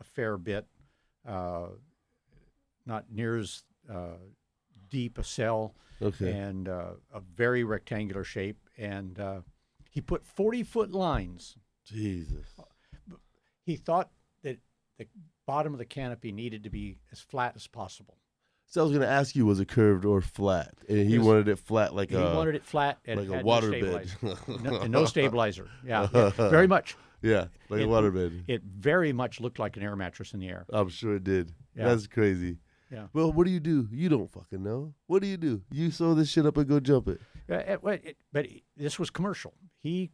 a fair bit, uh, not near as uh, deep a cell Okay. and uh, a very rectangular shape. And uh, he put 40 foot lines Jesus. he thought that the bottom of the canopy needed to be as flat as possible. So I was going to ask you, was it curved or flat? And he was- wanted it flat like he a wanted it flat and like a waterbed. no no, and no stabilizer. Yeah, yeah, very much. yeah, like It- a waterbed. It very much looked like an air mattress in the air. I'm sure it did. Yeah. That's crazy. Yeah. Well, what do you do? You don't fucking know. What do you do? You sew this shit up and go jump it. Uh, it- but it- but it- this was commercial. He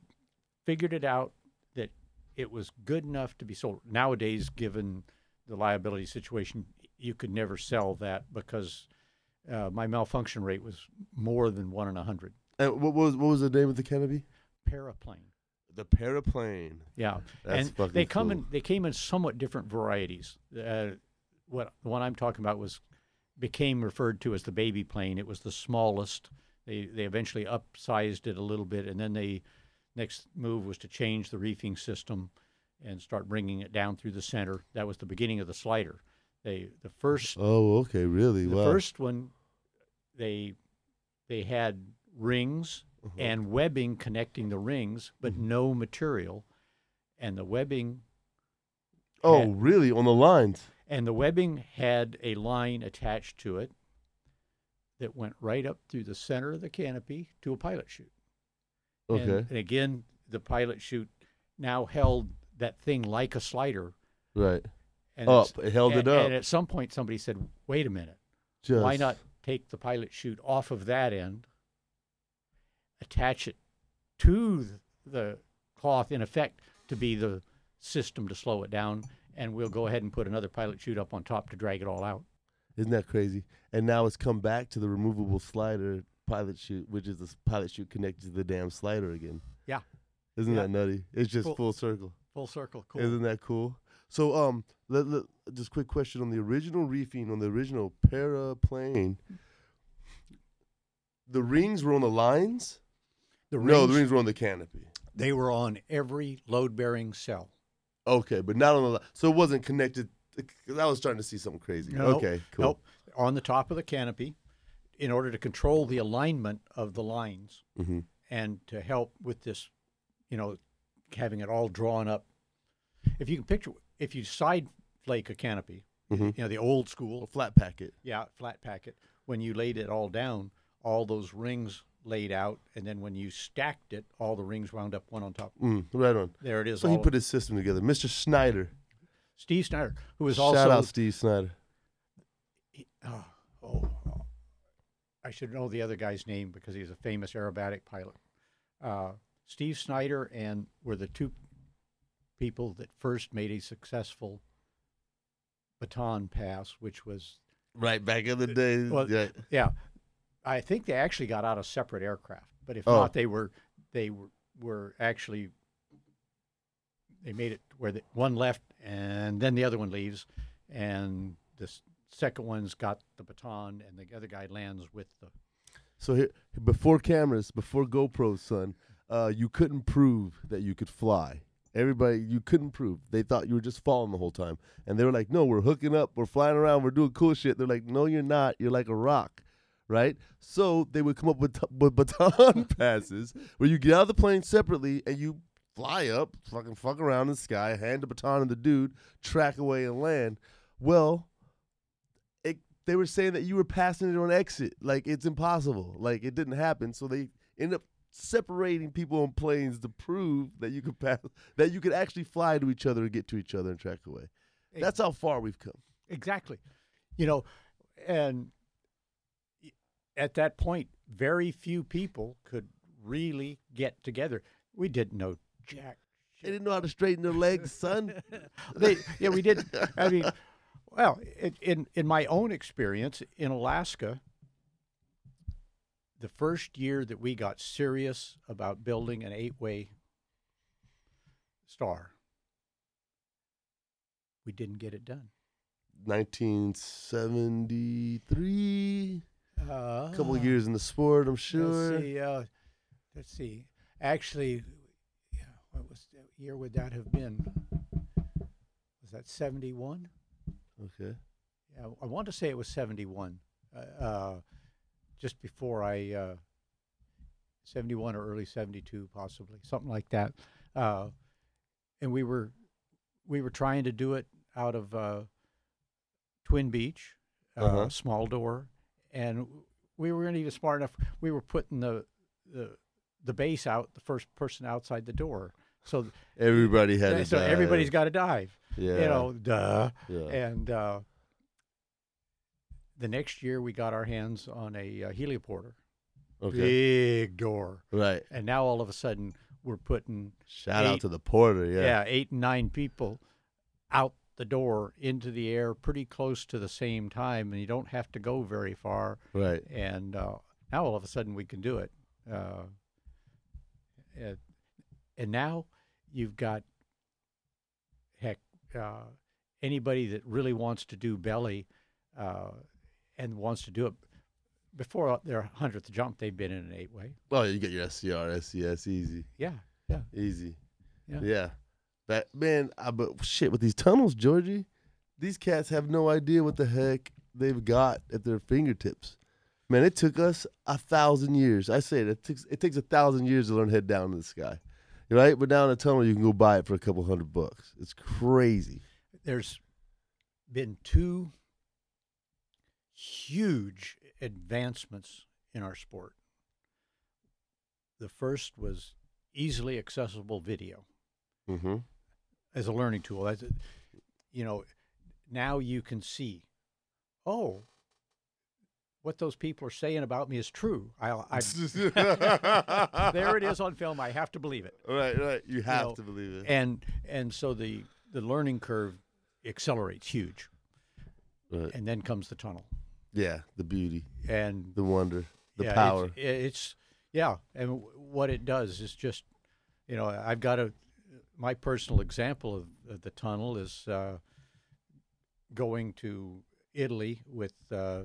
figured it out that it was good enough to be sold. Nowadays, given the liability situation, you could never sell that because uh, my malfunction rate was more than one in a hundred. And what was what was the name of the canopy? Paraplane. The paraplane. Yeah, That's and fucking they come cool. in. They came in somewhat different varieties. Uh, what the one I'm talking about was became referred to as the baby plane. It was the smallest. They they eventually upsized it a little bit, and then they next move was to change the reefing system and start bringing it down through the center. That was the beginning of the slider. They the first Oh, okay, really? the wow. first one they they had rings Uh-huh. and webbing connecting the rings, but Mm-hmm. no material. And the webbing oh, had- really? On the lines? And the webbing had a line attached to it that went right up through the center of the canopy to a pilot chute. Okay. And, again, the pilot chute now held that thing like a slider. Right. And Up. It held it up. And at some point, somebody said, "Wait a minute, Just why not take the pilot chute off of that end, attach it to the cloth, in effect, to be the system to slow it down, and we'll go ahead and put another pilot chute up on top to drag it all out." Isn't that crazy? And now it's come back to the removable slider pilot chute, which is the pilot chute connected to the damn slider again. Yeah. Isn't Yeah. that nutty? It's just Cool. full circle. Full circle, cool. Isn't that cool? So, um, let, let, just quick question on the original reefing on the original paraplane. The rings were on the lines. the no, the rings, rings were on the canopy. they were on every load-bearing cell. Okay, but not on the. So it wasn't connected. I was starting to see something crazy. Okay, cool. Nope, on the top of the canopy, in order to control the alignment of the lines hmm and to help with this, you know, having it all drawn up. If you can picture, if you side flake a canopy, Mhm. you know, the old A school, flat packet. yeah, flat packet, when you laid it all down, all those rings laid out, and then when you stacked it, all the rings wound up one on top. Mm, right on. There it is. So he put his system together. Mr. Snyder. Steve Snyder, who was also Shout out Steve Snyder. he- oh, oh, oh, I should know the other guy's name because he's a famous aerobatic pilot. Uh, Steve Snyder and were the two people that first made a successful baton pass, which was Right back in the day. well, yeah. yeah. I think they actually got out of separate aircraft, but if Oh. not, they were they were, were actually they made it where the, one left and then the other one leaves, and the s- second one's got the baton, and the other guy lands with the. So here, before cameras, before GoPros, son, uh, you couldn't prove that you could fly. Everybody, you couldn't prove. They thought you were just falling the whole time, and they were like, "No, we're hooking up, we're flying around, we're doing cool shit." They're like, "No, you're not. You're like a rock." Right? So they would come up with, t- with baton passes where you get out of the plane separately and you fly up, fucking fuck around in the sky, hand the baton to the dude, track away and land. Well, it, they were saying that you were passing it on exit. Like it's impossible. Like it didn't happen. So they end up separating people on planes to prove that you could pass, that you could actually fly to each other and get to each other and track away. That's how far we've come. Exactly. You know, and at that point, very few people could really get together. We didn't know jack. They didn't know how to straighten their legs, son. They, yeah, we did. I mean, well, it, in in my own experience in Alaska, the first year that we got serious about building an eight-way star, we didn't get it done. 1973. Uh, A couple of years in the sport, I'm sure. Let's see. Uh, let's see. Actually, yeah, what was the year would that have been? Was that seventy-one? Okay. Yeah, I want to say it was seventy-one. Uh, uh, just before I, uh, seventy-one or early seventy-two, possibly something like that. Uh, and we were, we were trying to do it out of uh, Twin Beech, uh, Uh-huh. small door, and we weren't even smart enough. We were putting the the the base out, the first person outside the door. So, Everybody had to so dive. everybody's got to dive. yeah. You know, duh. yeah. And uh, the next year, we got our hands on a uh, helioporter, okay. big door, Right. and now all of a sudden we're putting Shout out to the porter. yeah. Yeah. eight and nine people out the door into the air pretty close to the same time, and you don't have to go very far. Right. And uh, now all of a sudden we can do it. Uh, and, and now you've got heck uh, anybody that really wants to do belly uh, and wants to do it before their hundredth jump, they've been in an eight way. Well, you get your SCR, SCS, easy, Yeah, yeah. easy. Yeah. Yeah. That man, I but shit with these tunnels, Georgie. These cats have no idea what the heck they've got at their fingertips. Man, it took us a thousand years. I say it, it takes it takes a thousand years to learn head down to the sky, right? But down a tunnel, you can go buy it for a couple hundred bucks. It's crazy. There's been two huge advancements in our sport. The first was easily accessible video Mm-hmm. As a learning tool. As a, you know, now you can see, oh, what those people are saying about me is true. I'll, I there it is on film. I have to believe it. Right, right. You have know, to believe it. And and so the the learning curve accelerates huge, Right. and then comes the tunnel. Yeah, the beauty, And the wonder, the yeah, power. It's, it's yeah, and what it does is just, you know, I've got a my personal example of, the tunnel is uh, going to Italy with uh,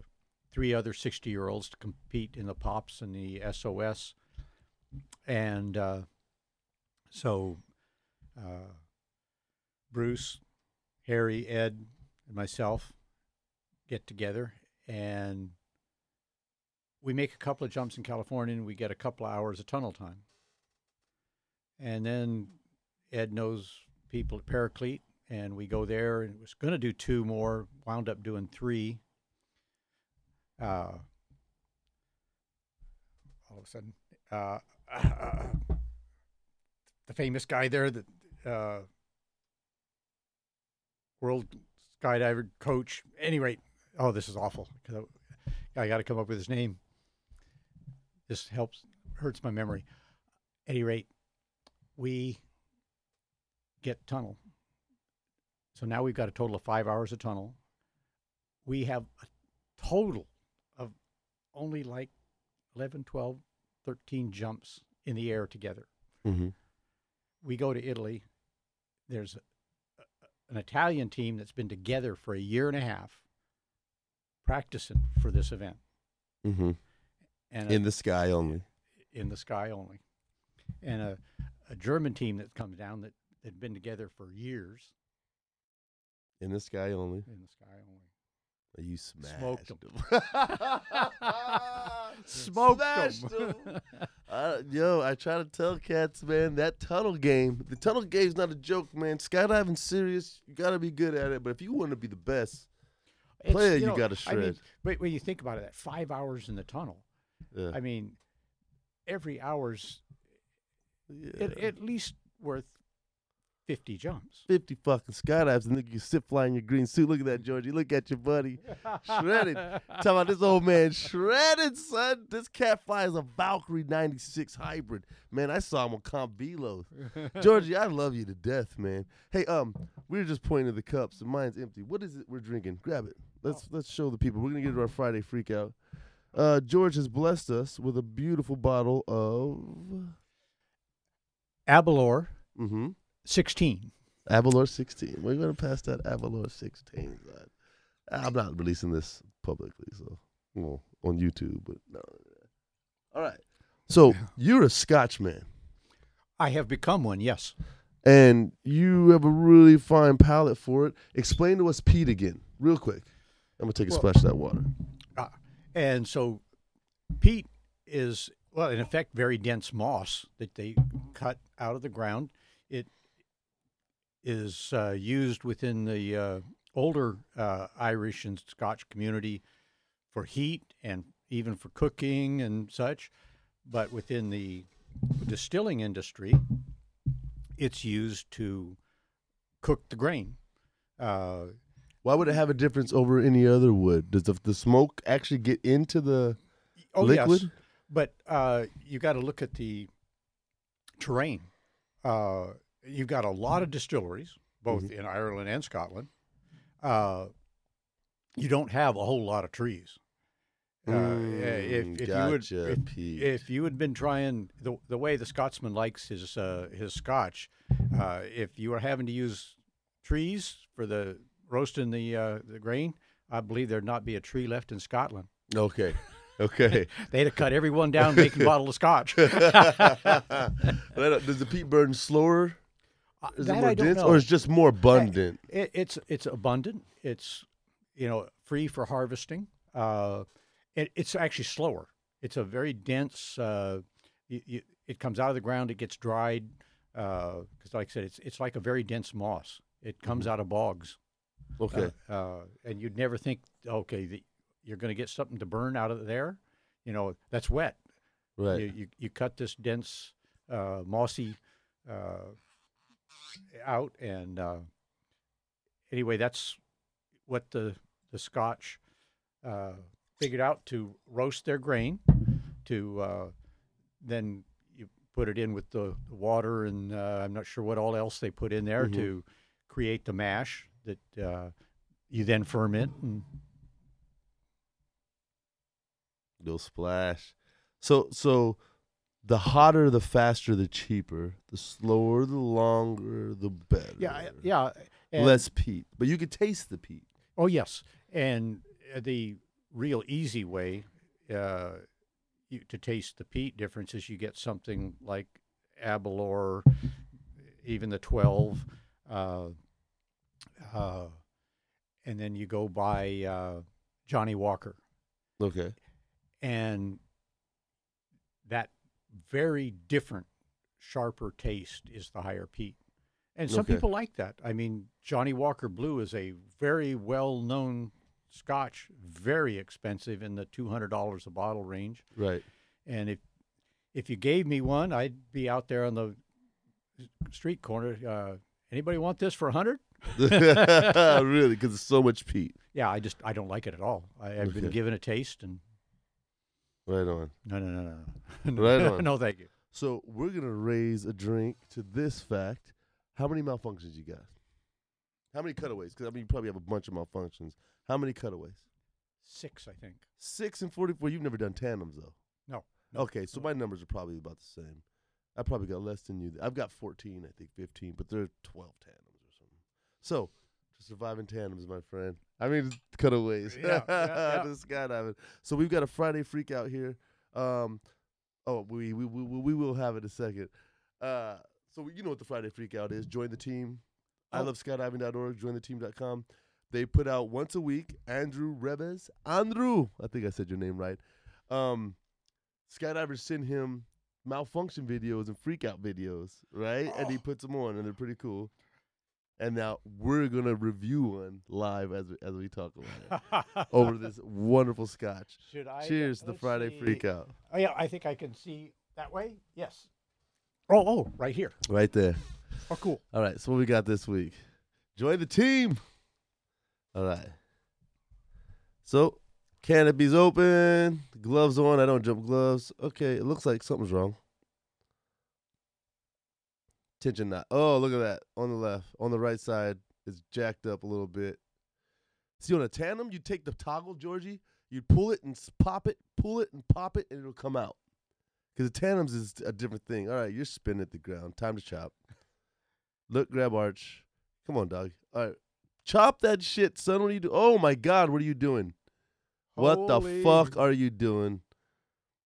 three other sixty year olds to compete in the pops and the SOS, and uh, so uh, Bruce, Harry, Ed, and myself get together and we make a couple of jumps in California and we get a couple of hours of tunnel time. And then Ed knows people at Paraclete and we go there and was going to do two more, wound up doing three. Uh, all of a sudden, uh, the famous guy there, the uh, world skydiver coach. Any rate, oh, this is awful I, I got to come up with his name. This helps hurts my memory. any rate, we get tunnel. So now we've got a total of five hours of tunnel. We have a total of only like 11, 12, 13 jumps in the air together. Mm-hmm. We go to Italy. There's a, a- an Italian team that's been together for a year and a half practicing for this event. Mm-hmm. And a- In the sky only. in the sky only. And a, a German team that comes down that had been together for years In the sky only. in the sky only. Are You smashed Smoked 'em. them. Smoked Smashed 'em. 'em. Uh, yo, I try to tell cats, man, that tunnel game, the tunnel game's not a joke, man. Skydiving serious, you gotta be good at it. But if you want to be the best, It's, Player you know, gotta I mean, shred. but when you think about it, that five hours in the tunnel, yeah, I mean, every hour's yeah. at, at least worth 50 jumps. 50 fucking skydives and then you sit fly in your green suit. Look at that, Georgie. Look at your buddy. Shredded. Talk about this old man shredded, son. This cat flies a Valkyrie 96 hybrid. Man, I saw him on Comp Velo. Georgie, I love you to death, man. Hey, um, we were just pointing to the cups and mine's empty. What is it we're drinking? Grab it. Let's let's show the people. We're gonna get to our Friday freak out. Uh, George has blessed us with a beautiful bottle of Aberlour mm-hmm. 16. Aberlour 16. We're gonna pass that Aberlour 16. son. I'm not releasing this publicly, so well, on YouTube, but no. All right. So you're a Scotchman, I have become one, yes. and you have a really fine palate for it. Explain to us peat again, real quick. I'm gonna take a Well- splash of that water. Ah, and so peat is, well, in effect, very dense moss that they cut out of the ground. It is uh, used within the uh, older uh, Irish and Scotch community for heat and even for cooking and such. But within the distilling industry, it's used to cook the grain. Uh, Why would it have a difference over any other wood? Does the, the smoke actually get into the Oh liquid? yes, but uh, you got to look at the terrain. Uh, you've got a lot of distilleries, both Mm-hmm. in Ireland and Scotland. Uh, you don't have a whole lot of trees. Uh, Mm, if, if you would, if, if you had been trying the the way the Scotsman likes his uh, his Scotch, uh, if you were having to use trees for the roasting the uh, the grain, I believe there'd not be a tree left in Scotland. Okay. Okay. They'd have cut every one down, making a bottle of scotch. Does the peat burn slower? Is that it more I don't dense, know. or is just more abundant? It, it's it's abundant. It's you know free for harvesting. Uh, it, it's actually slower. It's a very dense. Uh, you, you, it comes out of the ground. It gets dried because, like I said, it's it's like a very dense moss. It comes out of bogs. Okay. Uh, uh, and you'd never think, okay, the, you're going to get something to burn out of there. You know, that's wet. right. You, you, you cut this dense uh, mossy uh, out. And uh, anyway, that's what the the Scotch uh, figured out to roast their grain, to uh, then you put it in with the, water, and uh, I'm not sure what all else they put in there Mhm. to create the mash that uh, you then ferment. And No splash. So so the hotter, the faster, the cheaper. The slower, the longer, the better. yeah, yeah. And, Less peat, but you could taste the peat. Oh yes, and uh, the real easy way uh, you, to taste the peat difference is you get something like Aberlour, even the twelve, uh, uh, and then you go by uh, Johnnie Walker, Okay. and that very different, sharper taste is the higher peat. And some Okay. people like that. I mean, Johnnie Walker Blue is a very well known scotch, very expensive in the $200 a bottle range. Right. And if if you gave me one, I'd be out there on the street corner. Uh, anybody want this for a 100? really, because it's so much peat. Yeah, I just I don't like it at all. I, I've been given a taste and Right on. no, no, no, no. Right on. no, thank you. So we're gonna raise a drink to this fact. How many malfunctions you got? How many cutaways? Because I mean, you probably have a bunch of malfunctions. How many cutaways? Six, I think. Six and forty-four. You've never done tandems though. No. no. Okay, so my numbers are probably about the same. I probably got less than you. I've got 14, I think 15, but there are 12 tandems or something. So, survive tandems, my friend. I mean, cutaways. Yeah, yeah, yeah. to skydiving. So we've got a Friday freak out here. Um, oh, we we, we we will have it in a second. Uh, so you know what the Friday freak out is? Join the team. I Oh. love skydiving.org. Join the team.com. They put out once a week. Andrew Rebes. Andrew, I think I said your name right. Um, skydivers send him malfunction videos and freak out videos, right? And he Oh. puts them on, and they're pretty cool. And now we're gonna review one live as we, as we talk about it over this wonderful scotch. Should I? Cheers to the Friday see. freak out. Oh yeah, I think I can see that way. Yes. Oh, oh, right here. Right there. Oh, cool. All right, so what we got this week? Join the team. All right. So, canopy's open, gloves on. I don't jump gloves. Okay, it looks like something's wrong. Tension knot. Oh, look at that. On the left, on the right side, it's jacked up a little bit. See, on a tandem, you take the toggle, Georgie, you pull it and pop it, pull it and pop it, and it'll come out. Because the tandems is a different thing. All right, you're spinning at the ground. Time to chop. Look, grab arch. Come on, dog. All right. Chop that shit, son. What are you doing? Oh my God, what are you doing? What the fuck are you doing?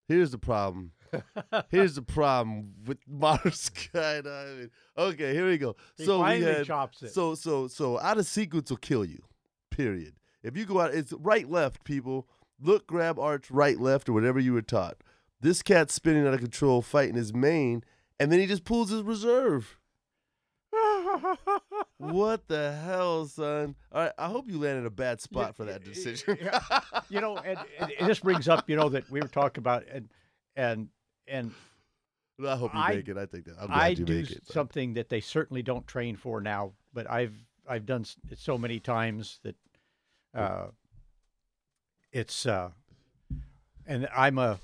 Here's the problem. Here's the problem with modern skydiving. Okay, here we go. He so we finally had, chops it. so so so out of sequence will kill you. Period. If you go out, it's right left, people. Look, grab, arch, right, left, or whatever you were taught. This cat's spinning out of control, fighting his mane, and then he just pulls his reserve. What the hell, son? All right, I hope you landed a bad spot for that decision. you know, and, and and this brings up, you know, that we were talking about, and and and I hope you I- make it. I think that. I'm glad I you do make it. something that they certainly don't train for now, but I've I've done it so many times that uh, it's uh, and I'm a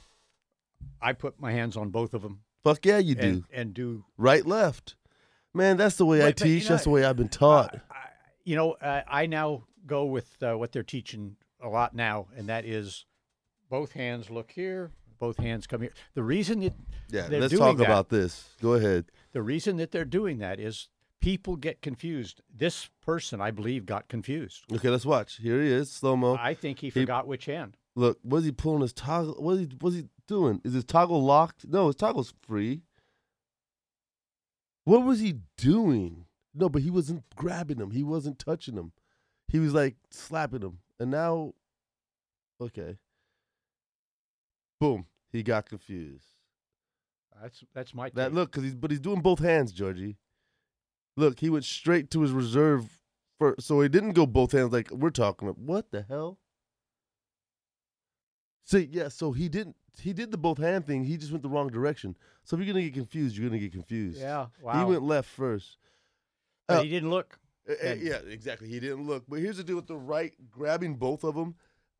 I put my hands on both of them Fuck yeah, you do. and and do right, left. Man, that's the way I but, you teach. know, that's the way I've been taught. I, you know, uh, I now go with uh, what they're teaching a lot now, and that is both hands look here, both hands come here. The reason that yeah, they're let's doing talk that. about this. Go ahead. the reason that they're doing that is people get confused. This person, I believe, got confused. Okay, let's watch. Here he is, slow mo. I think he He- forgot which hand. Look, was he pulling his toggle? What is he? What's he doing? Is his toggle locked? No, his toggle's free. What was he doing? No, but he wasn't grabbing him. He wasn't touching him. He was like slapping him. And now, okay. Boom. He got confused. That's that's my That take. look, cause he's but he's doing both hands, Georgie. Look, he went straight to his reserve for so he didn't go both hands like we're talking about. What the hell? See, yeah, so he didn't he did the both hand thing. He just went the wrong direction. So if you're gonna get confused, you're gonna get confused. Yeah, Wow. He went left first. but uh, he didn't look. Uh, yeah, exactly. He didn't look. But here's the deal with the right grabbing both of them.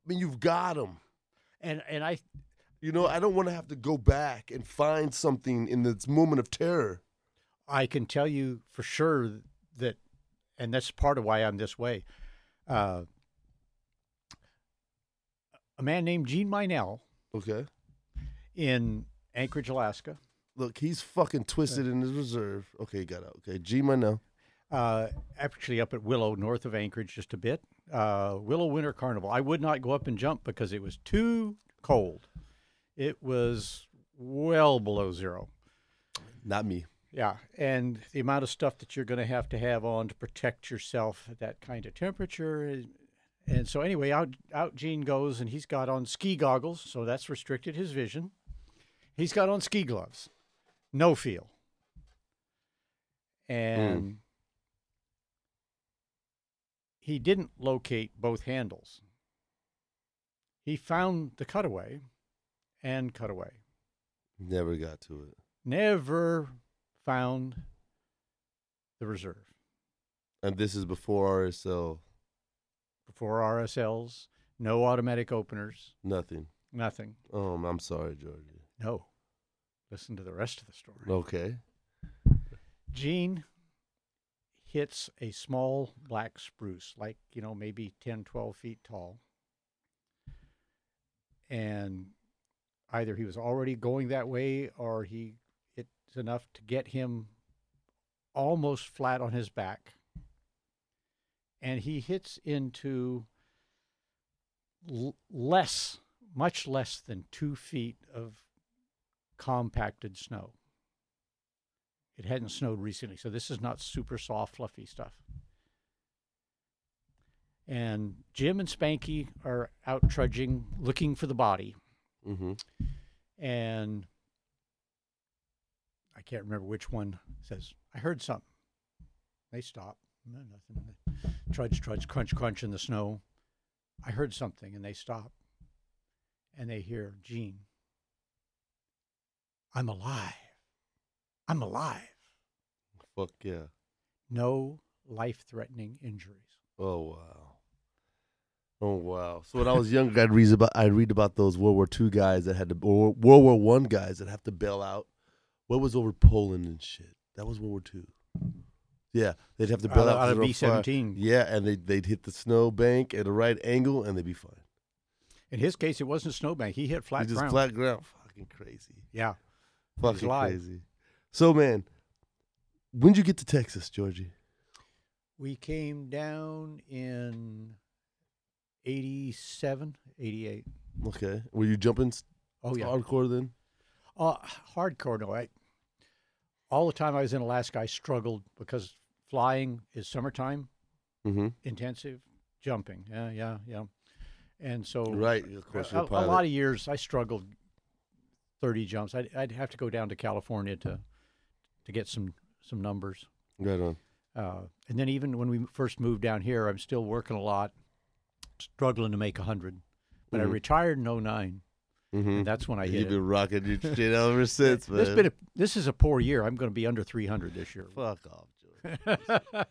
I mean, you've got them. And and I You know, I don't want to have to go back and find something in this moment of terror. I can tell you for sure that, and that's part of why I'm this way. Uh, a man named Gene Minell Okay. in Anchorage, Alaska, Look, he's fucking twisted in his reserve. Okay, he got out. Okay, G Minell. uh, actually up at Willow, north of Anchorage, just a bit. Uh, Willow Winter Carnival. I would not go up and jump because it was too cold. It was well below zero. Not me. Yeah, and the amount of stuff that you're going to have to have on to protect yourself at that kind of temperature. And so anyway, out out Gene goes, and he's got on ski goggles, so that's restricted his vision. He's got on ski gloves, no feel, and hmm. he didn't locate both handles. He found the cutaway, and cutaway. Never got to it. Never found the reserve. And this is before RSL. before RSLs, no automatic openers, Nothing. nothing. Oh, I'm sorry, Georgie. No. Listen to the rest of the story. Okay. Gene hits a small black spruce, like, you know, maybe 10, 12 feet tall. And either he was already going that way or he it's enough to get him almost flat on his back. And he hits into l- less, much less than two feet of compacted snow. It hadn't snowed recently, so this is not super soft, fluffy stuff. And Jim and Spanky are out trudging, looking for the body. Mm-hmm. And I can't remember which one says, I heard something. They stop. No, nothing. Trudge, trudge, crunch, crunch in the snow. I heard something, and they stop. And they hear Gene. I'm alive. I'm alive. Fuck yeah. No life threatening injuries. Oh wow. Oh wow. So when I was younger, I'd read about I'd read about those World War II guys that had to or World War One guys that have to bail out. What was over Poland and shit? That was World War Two. Yeah, they'd have to bail Out out, of 'cause B on fire. 17. Yeah, and they they'd hit the snow bank at a right angle and they'd be fine. In his case, it wasn't snowbank. He hit flat He just ground. flat ground. Fucking crazy. Yeah. Fucking crazy. So man, when'd you get to Texas, Georgie? We came down in 87, 88. Okay. Were you jumping s- Oh, yeah. hardcore then? Uh, hardcore, no. I, all the time I was in Alaska, I struggled because flying is summertime Mm-hmm. intensive, jumping. Yeah, yeah, yeah. And so, Right. Of course, a, you're a a pilot. lot of years I struggled 30 jumps. I'd, I'd have to go down to California to to get some some numbers. right on. Uh, and then even when we first moved down here, I'm still working a lot, struggling to make a 100. But I Mhm. retired in 09, Mm-hmm. and that's when I hit You've it. been rocking your shit ever since, man. This been a, this is a poor year. I'm going to be under 300 this year. Fuck off, George.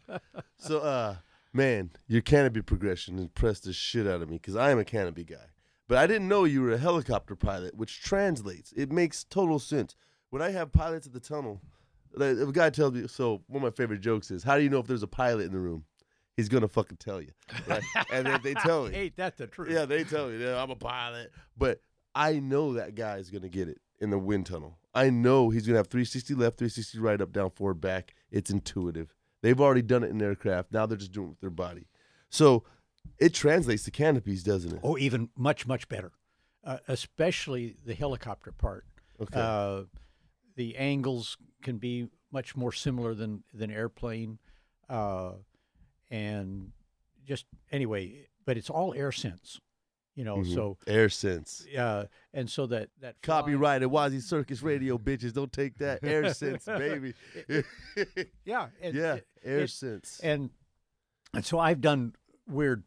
so, uh, man, your canopy progression impressed the shit out of me because I am a canopy guy. But I didn't know you were a helicopter pilot, which translates. It makes total sense. When I have pilots at the tunnel, like, if a guy tells me, so one of my favorite jokes is, how do you know if there's a pilot in the room? He's gonna fucking tell you, right? and then they tell me, Ain't that the truth? yeah, they tell me, yeah, I'm a pilot. But I know that guy's gonna get it in the wind tunnel. I know he's gonna have 360 left, 360 right, up, down, forward, back. It's intuitive. They've already done it in aircraft. Now they're just doing it with their body. So it translates to canopies, doesn't it? Oh, even much, much better, uh, especially the helicopter part. okay. Uh, the angles can be much more similar than than airplane, uh, and just anyway. But it's all air sense, you know. Mhm. So Air sense. uh, and so that that Copyrighted Wazzy Circus Radio, bitches. Don't take that. Air sense, baby. Yeah, and, yeah, air it- sense. and and so I've done weird,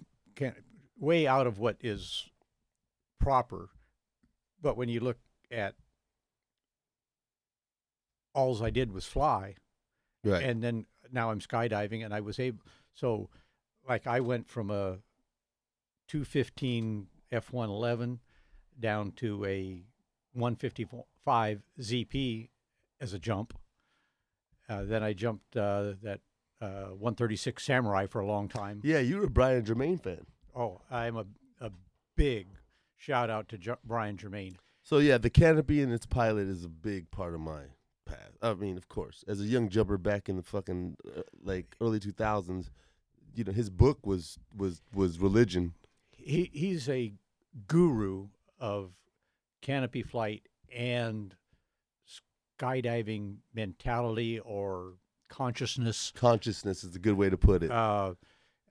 way out of what is proper. But when you look at alls I did was fly, Right. and then now I'm skydiving, and I was able. So, like I went from a 215 F111 down to a 155 ZP as a jump. Uh, then I jumped uh, that uh, 136 Samurai for a long time. yeah, you were a Brian Germain fan. Oh, I'm a a big shout out to Ju- Brian Germain. So yeah, the canopy and its pilot is a big part of my path. I mean, of course, as a young jumper back in the fucking uh, like early two thousands, you know, his book was was was religion. He he's a guru of canopy flight and skydiving mentality or consciousness. Consciousness is a good way to put it. Uh,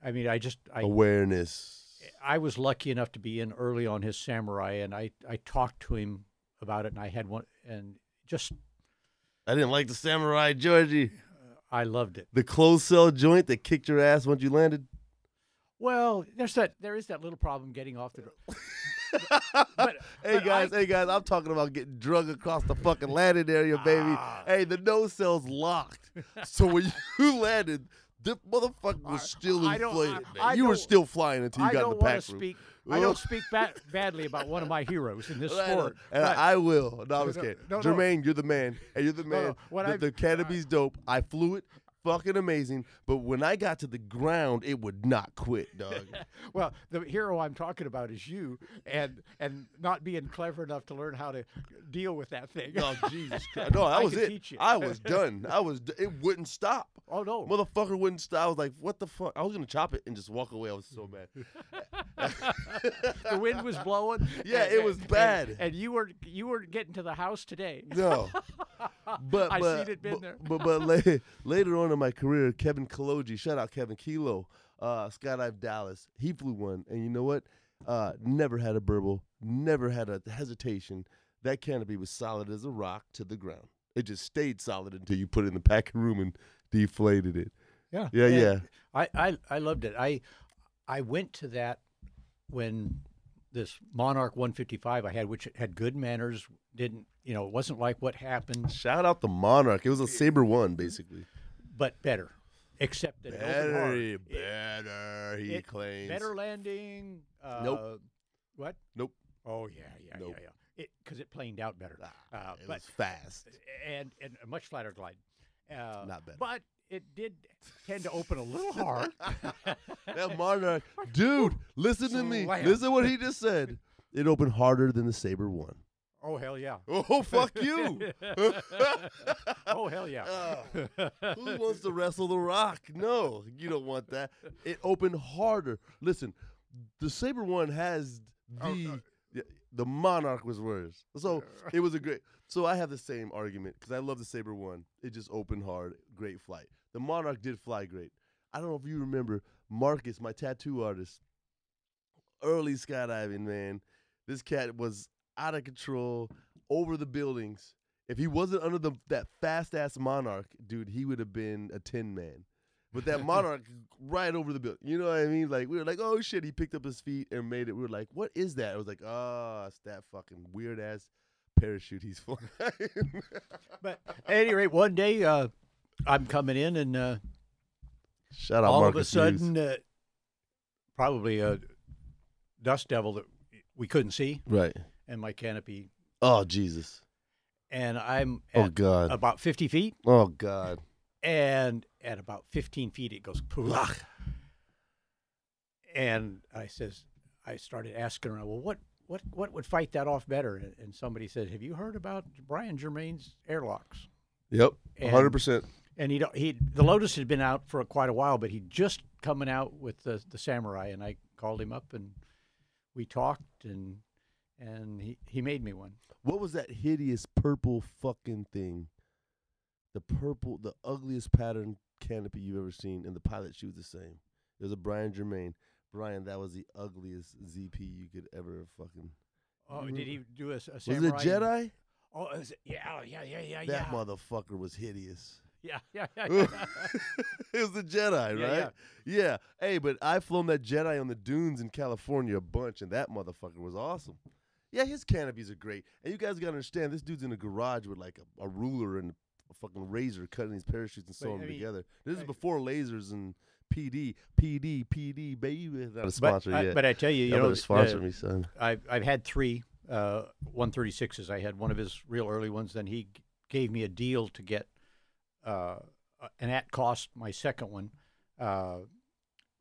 I mean, I just I Awareness. I was lucky enough to be in early on his samurai, and I I talked to him about it, and I had one, and just I didn't like the samurai Georgie. I loved it. The closed cell joint that kicked your ass once you landed. Well, there's that there is that little problem getting off the. but Hey but guys, I- hey guys, I'm talking about getting drug across the fucking landing area, baby. Ah. Hey, the nose cell's locked. so when you landed, this motherfucker was still I inflated, I-. I you were still flying until you I got in the pack room. speak. I don't speak ba- badly about one of my heroes in this And I sport. and I will. No, just No, kidding. no, no. Germain, you're the man. Hey, you're the man. no, what the, I- the dope. I flew it. Fucking amazing. But when I got to the ground, it would not quit, dog. well, the hero I'm talking about is you, and and not being clever enough to learn how to deal with that thing. oh, Jesus Christ. No, that I was it. teach you. I was done. I was, d- it wouldn't stop. oh no! Motherfucker wouldn't stop. I was like, what the fuck? I was going to chop it and just walk away. I was so mm. mad. the wind was blowing. Yeah, and- it was and- bad. And, you were you were getting to the house today. No. But I but, seen it been but, there. but but la- later on in my career, Kevin Kaloji, shout out Kevin Kilo, uh, Skydive Dallas. He flew one, and you know what? Uh, never had a burble, never had a hesitation. That canopy was solid as a rock to the ground. It just stayed solid until you put it in the packing room and deflated it. Yeah, Yeah, and yeah. I, I I loved it. I I went to that when this Monarch 155 I had, which had good manners, didn't you know? It wasn't like what happened, Shout out the Monarch. It was a Sabre one, basically. but better. Except that it. Better, It- better. He it- claims. better landing. Uh, Nope. What? Nope. Oh yeah, yeah, Nope. yeah, yeah. It because it planed out better. Ah, Uh, it but was fast. and and a much flatter glide. Uh, Not better. But it did tend to open a little hard. That Monarch, dude, listen to me. Listen what he just said. It opened harder than the Sabre one. Oh hell yeah. Oh fuck you! oh hell yeah. Uh, who wants to wrestle the Rock? No, you don't want that. It opened harder. Listen, the Sabre one has the Oh, uh, the Monarch was worse. So it was a great. So I have the same argument because I love the Sabre one. It just opened hard, great flight. The Monarch did fly great. I don't know if you remember Marcus, my tattoo artist. Early skydiving, man. This cat was out of control over the buildings. If he wasn't under the that fast ass Monarch, dude, he would have been a tin man. But that Monarch right over the building. You know what I mean? Like we were like, oh shit, he picked up his feet and made it. We were like, what is that? I was like, oh, it's that fucking weird ass parachute he's flying. But at any rate, one day uh, I'm coming in, and uh, Shout out all Marcus of a sudden, uh, probably a dust devil that we couldn't see, Right. And my canopy, Oh Jesus. and I'm Oh God. about 50 feet, Oh God. and at about 15 feet it goes poof. and I says, I started asking around, well, what, what, what would fight that off better? And, somebody said, have you heard about Brian Germain's airlocks? Yep. Hundred percent. And he he the Lotus had been out for quite a while, but he just coming out with the the Samurai, and I called him up and we talked, and and he he made me one. What was that hideous purple fucking thing? The purple, the ugliest pattern canopy you've ever seen, and the pilot chute was the same. It was a Brian Germain. Brian, that was the ugliest ZP you could ever fucking. Oh, You did he do a, a Was it a Jedi? Oh, is it, yeah, oh, yeah, yeah, yeah, That yeah. motherfucker was hideous. yeah, yeah, yeah, yeah. it was the Jedi, Yeah, right? Yeah. Hey, but I flown that Jedi on the dunes in California a bunch, and that motherfucker was awesome. Yeah, his canopies are great. And you guys got to understand, this dude's in a garage with like a, a ruler and a fucking razor cutting these parachutes and But, sewing I them mean, together. This is before lasers and PD, PD, PD, baby. Not a But sponsor I, yet. but I tell you, you Y'all know, sponsor me, son. I've I've had three uh, 136s. I had one of his real early ones. Then he g- gave me a deal to get uh, an at cost my second one, uh,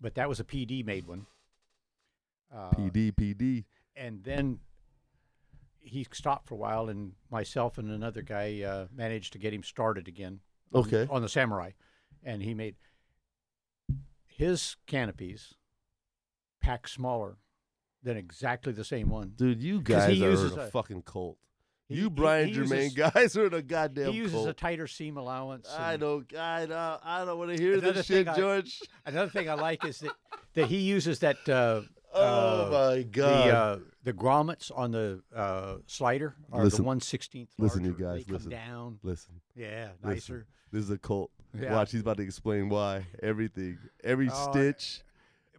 but that was a PD made one. Uh, PD, PD. and then he stopped for a while, and myself and another guy uh, managed to get him started again. on- Okay. On the Samurai, and he made his canopies pack smaller than exactly the same one. Dude, you guys he are in a, a- fucking cult. He- you Brian he Germain uses- guys are in a goddamn he uses cult. a tighter seam allowance. I don't, I don't, I don't want to hear this shit, I- George. Another thing I like is that, that he uses that uh, Oh uh, my god! the uh, the grommets on the uh, slider are Listen- the one sixteenth. listen, you guys, listen. down. Listen, Yeah, listen. nicer. This is a cult. Yeah. Watch, he's about to explain why. Everything, every I- stitch.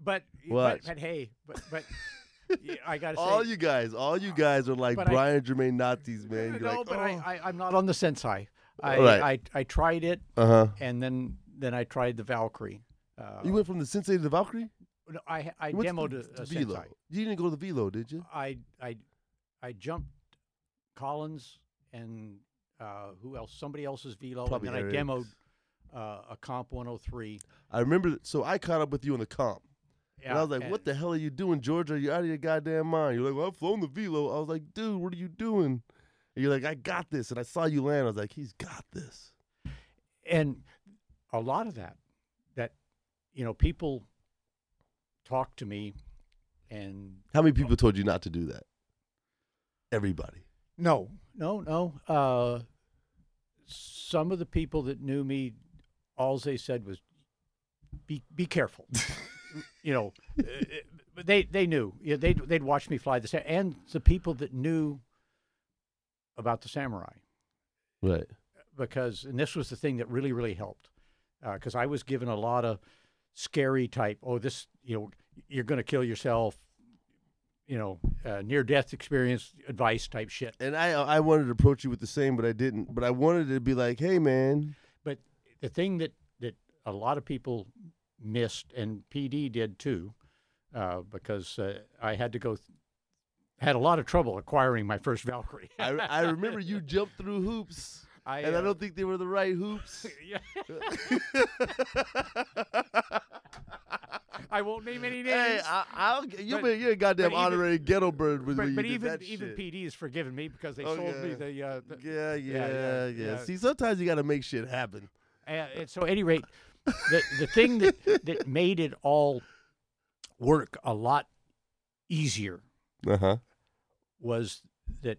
But, but but hey, but but yeah, I gotta say, All you guys, all you guys are like But I- Brian Germain Nazis, man. no, You're like, but oh. I, I I'm not on the Sensei. I, Right. I I tried it, uh huh. and then then I tried the Valkyrie. Uh, You went from the Sensei to the Valkyrie. No, I I You to demoed the- a, a Velo. Sensei. You didn't go to the Velo, did you? I I I jumped Collins and uh, who else? Somebody else's velo, Probably and then. I demoed uh, a Comp 103. I remember. So I caught up with you in the comp, Yeah, and I was like, "What the hell are you doing, George? Are you out of your goddamn mind?" You're like, "Well, I've flown the Velo." I was like, "Dude, what are you doing?" And you're like, "I got this," and I saw you land. I was like, "He's got this." And a lot of that, that you know, people talk to me, and How many people told you not to do that? Everybody. no, no, no. Uh, some of the people that knew me, all they said was, "Be be careful." you know, uh, but they they knew. Yeah, they they'd watch me fly the sa- and the people that knew about the samurai Right. because and this was the thing that really really helped because I was given a lot of scary type. Oh, this you know you're going to kill yourself. You know, uh, near death experience advice type shit. And I I wanted to approach you with the same, but I didn't. But I wanted to be like, "Hey, man." But the thing that that a lot of people missed, and PD did too, uh, because uh, I had to go. Th- had a lot of trouble acquiring my first Valkyrie. I, I remember you jumped through hoops, I, and I uh, don't think they were the right hoops. I won't name any names. hey, I, I'll you But- you're a goddamn even- honorary ghetto bird with but, but you did even even shit. PD has forgiven me because they Oh, sold me the, uh, the Yeah, yeah, yeah, yeah, yeah. See, sometimes you got to make shit happen. uh, and so at any rate, the the thing that that made it all work a lot easier Uh huh. was that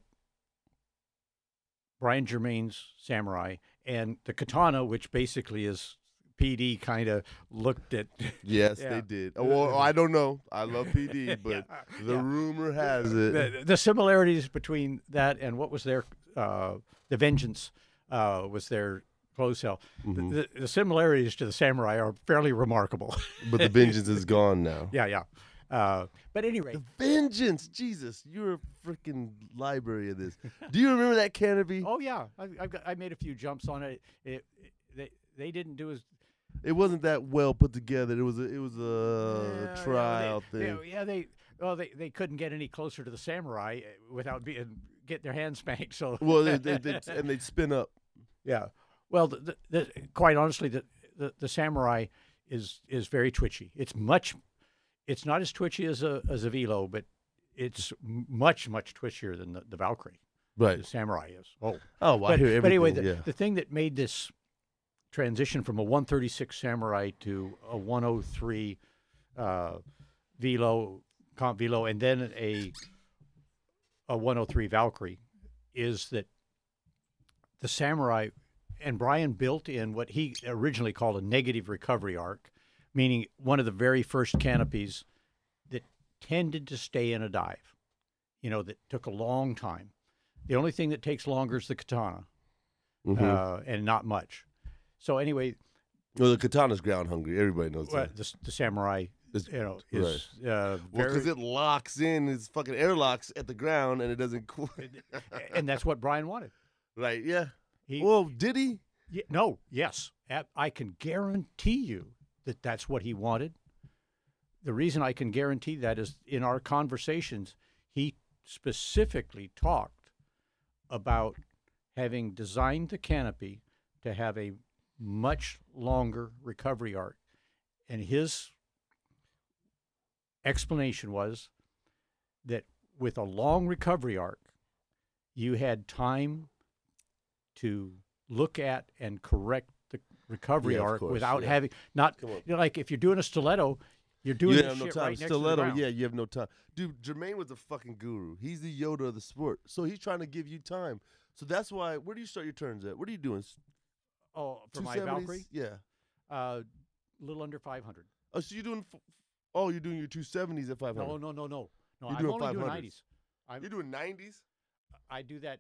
Brian Germain's samurai and the katana, which basically is PD, kind of looked at. Yes, Yeah. they did. Oh, well, I don't know. I love PD, but Yeah, the yeah. rumor has it. the, the similarities between that and what was their uh, the vengeance uh, was their close cell. Mhm. The, the similarities to the samurai are fairly remarkable. but the vengeance is gone now. yeah, yeah. Uh, but anyway, The vengeance, Jesus! You're a freaking library of this. Do you remember that canopy? oh yeah, I, I've got, I made a few jumps on it. It, it. They they didn't do as It wasn't that well put together. It was a, it was a Yeah, trial they, thing. they- yeah, they well they, they couldn't get any closer to the samurai uh, without being get their hands spanked. So well, they, they, they, and they'd spin up. Yeah. Well, the, the, the, quite honestly, the, the the samurai is is very twitchy. It's much, it's not as twitchy as a as a velo, but it's much much twitchier than the, the Valkyrie. Right. The samurai is. Oh, Oh, I but, but anyway, the, yeah. the thing that made this transition from a 136 samurai to a 103 uh, velo comp velo, and then a a 103 Valkyrie, is that the samurai and Brian built in what he originally called a negative recovery arc, meaning one of the very first canopies that tended to stay in a dive. You know, that took a long time. The only thing that takes longer is the katana, Mhm. uh, and not much. So anyway, well, the katana's ground hungry. Everybody knows well, that. the, the samurai It's- you know, right. is uh, Well, because it locks in, it's fucking airlocks at the ground, and it doesn't. And that's what Brian wanted. right? Yeah. He, Well, did he? Ye- no, yes, I can guarantee you that that's what he wanted. The reason I can guarantee that is in our conversations, he specifically talked about having designed the canopy to have a much longer recovery arc. And his explanation was that with a long recovery arc, you had time to look at and correct recovery Yeah, arc course, without yeah. having not you know, like if you're doing a stiletto, you're doing you have no time. right next to the Stiletto, yeah, you have no time. Dude, Germain was a fucking guru. He's the Yoda of the sport. So he's trying to give you time. So that's why. Where do you start your turns at? What are you doing? Oh, for my Valkyrie, Yeah. a uh, little under 500. Oh, so you're doing? f- Oh, you're doing your 270s at 500. No, no, no, no, no. You're I'm doing only doing 90s. You're doing 90s? I do that.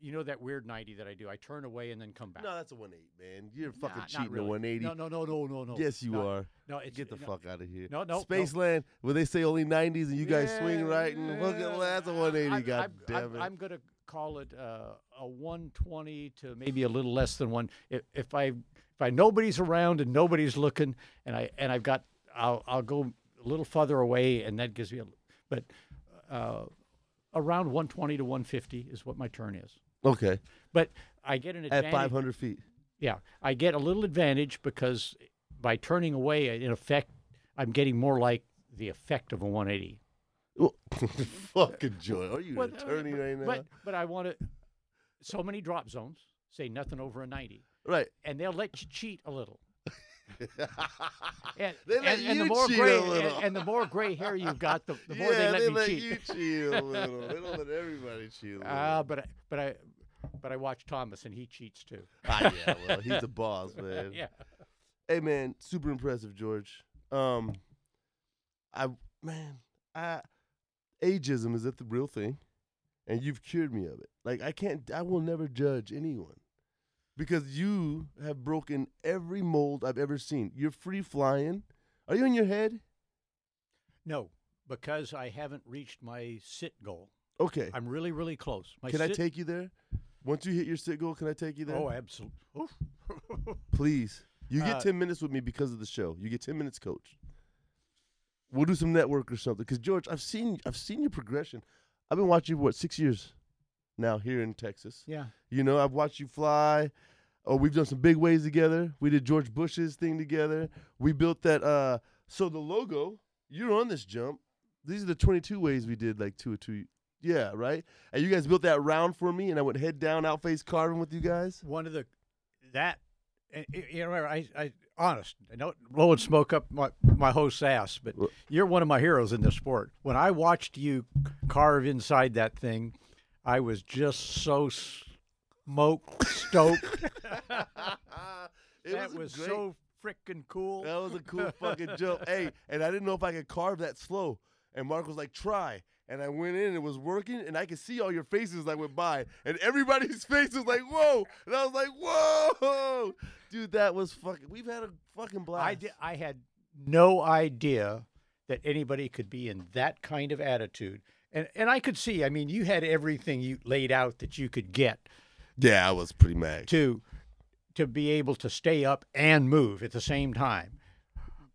You know that weird 90 that I do. I turn away and then come back. No, that's a 180, man. You're fucking not cheating really. a 180. No, no, no, no, no, no. Yes, you No, are. No, it's Get the no, fuck out of here. No, no, no. Spaceland, where they say only 90s and you guys swing right and look at yeah. that's a 180. I'm, God I'm, damn I'm, it. I'm gonna call it uh, a 120 to maybe a little less than one. If, if I if I nobody's around and nobody's looking, and I and I've got I'll I'll go a little further away, and that gives me a. But uh, around 120 to 150 is what my turn is. Okay. But I get an advantage. At 500 feet. Yeah, I get a little advantage because by turning away, in effect, I'm getting more like the effect of a 180. Well, fucking joy. Are you Well, an uh, attorney right now? But but I want to. So many drop zones say nothing over a 90, right. and they'll let you cheat a little. And, They let and, and the you more cheat gray a little. and, and the more gray hair you've got, the, the more yeah, they let me let cheat. you cheat a little. They don't let everybody cheat a little. Ah, but I, but I but I watch Thomas and he cheats too. Ah, yeah, well, he's the boss, man. yeah. Hey, man, super impressive, George. Um, I man, I ageism is that the real thing, and you've cured me of it. Like I can't, I will never judge anyone because you have broken every mold I've ever seen. You're free flying. Are you in your head? No, because I haven't reached my sit goal. Okay. I'm really really close. My can I take you there? Once you hit your sit goal, can I take you there? Oh, absolutely. Please. You get Uh, 10 minutes with me because of the show. You get 10 minutes coach. We'll do some network or something cuz George, I've seen I've seen your progression. I've been watching you for what 6 years now here in Texas. yeah. You know, I've watched you fly. Oh, we've done some big ways together. We did George Bush's thing together. We built that uh so the logo, you're on this jump. These are the 22 ways we did like 2 or 2 yeah, right? And you guys built that round for me and I went head down outface carving with you guys. one of the that and, you know I I honest I don't blowing smoke up my my host's ass, but you're one of my heroes in this sport. When I watched you carve inside that thing, I was just so smoked stoked. It that a was so freaking cool. That was a cool fucking jump. Hey, and I didn't know if I could carve that slow. And Mark was like, try. And I went in and it was working, and I could see all your faces as I went by. And everybody's face was like, whoa. And I was like, whoa. Dude, that was fucking, we've had a fucking blast. I did, I had no idea that anybody could be in that kind of attitude. And and I could see, I mean, you had everything you laid out that you could get. Yeah, I was pretty mad. to to be able to stay up and move at the same time.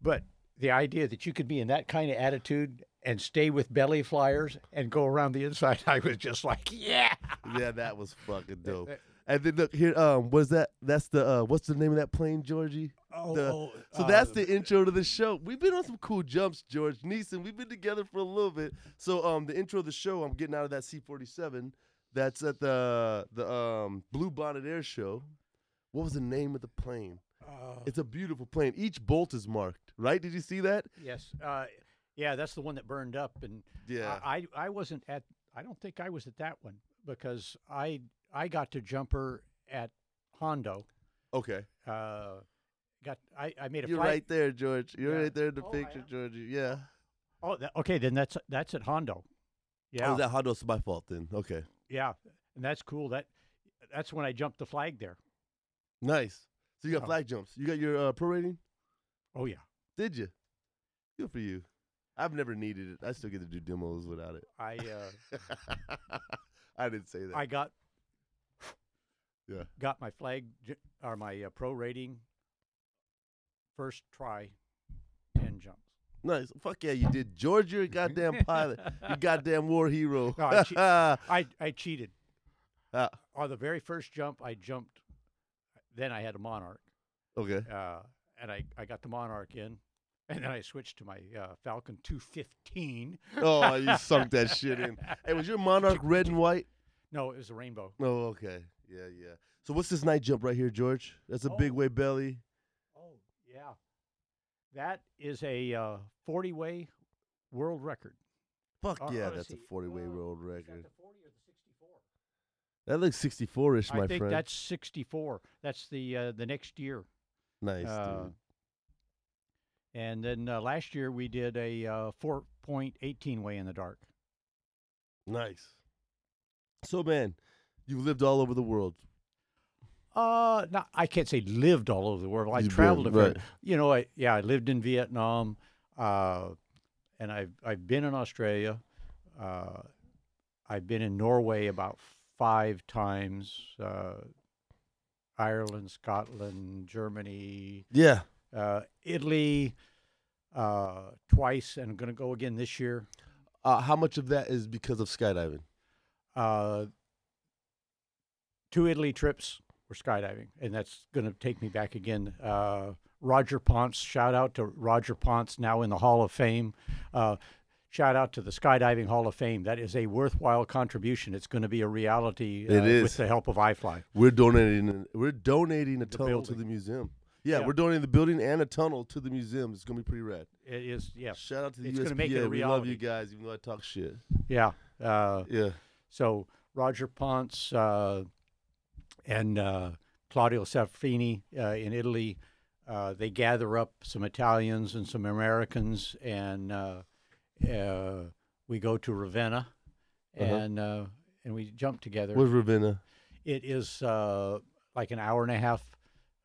But the idea that you could be in that kind of attitude and stay with belly flyers and go around the inside, I was just like, yeah. Yeah, that was fucking dope. Uh, uh, And then look here, um, was that that's the uh what's the name of that plane, Georgie? Oh, The- oh, So uh, that's the intro to the show. We've been on some cool jumps, George Neeson. We've been together for a little bit. So um, the intro of the show, I'm getting out of that C47. That's at the the um Bluebonnet Air Show. What was the name of the plane? uh, It's a beautiful plane. Each bolt is marked, right? Did you see that? yes, uh, yeah, that's the one that burned up, and Yeah. I I wasn't at. I don't think I was at that one because I I got to jumper at Hondo. okay. Uh, got I, I made a You're flight. right there, George. You're Yeah. right there in the Oh, picture, am. Georgie. Yeah. Oh, that, okay, then that's that's at Hondo. Yeah, Oh, that Hondo's my fault then. Okay. yeah, and that's cool. That that's when I jumped the flag there. Nice. So you got Oh. flag jumps. You got your uh, pro rating? Oh yeah, Did you? Good for you. I've never needed it. I still get to do demos without it. I uh, I didn't say that. I got Yeah. got my flag or my uh, pro rating first try, ten jumps. nice. Fuck yeah, you did. George, you're a goddamn pilot. You goddamn war hero. No, I che- I I cheated. Ah, On the very first jump, I jumped. Then I had a Monarch, okay. uh, and I, I got the Monarch in, and then I switched to my uh, Falcon 215. Oh, you sunk that shit in. Hey, was your Monarch red and white? No, it was a rainbow. Oh, okay. Yeah, yeah. So what's this night jump right here, George? That's a big Oh. way belly. Oh yeah, that is a 40 way world record. Fuck Uh, yeah, that's a 40 way Uh, world is that record. the 40 or the 64? That looks 64 ish, my friend. I think friend. that's 64. That's the uh, the next year. nice, uh, dude. And then uh, last year we did a uh, 4.18 way in the dark. Nice. So, man, you've lived all over the world. Uh, not I can't say lived all over the world. I You've traveled a been- right. you know. I yeah, I lived in Vietnam, uh, and I've I've been in Australia. Uh, I've been in Norway about five times. Uh, Ireland, Scotland, Germany, Yeah. uh, Italy, uh, twice, and I'm going to go again this year. Uh, how much of that is because of skydiving? Uh, two Italy trips were skydiving, and that's going to take me back again. Uh, Roger Ponce, shout out to Roger Ponce, now in the Hall of Fame. Uh, shout out to the Skydiving Hall of Fame. That is a worthwhile contribution. It's going to be a reality uh, It is. with the help of iFly. We're donating. We're donating a The tunnel to the museum. Yeah, Yeah. we're donating the building and a tunnel to the museum. It's gonna be pretty rad. It is, yes, Shout out to the It's USPA. make it a we love you guys, even though I talk shit. yeah. Uh, Yeah. So Roger Ponce uh, and uh, Claudio Serafini uh, in Italy, uh, they gather up some Italians and some Americans, and uh, uh, we go to Ravenna, Uh-huh. and uh, and we jump together. Where's Ravenna? It is uh, like an hour and a half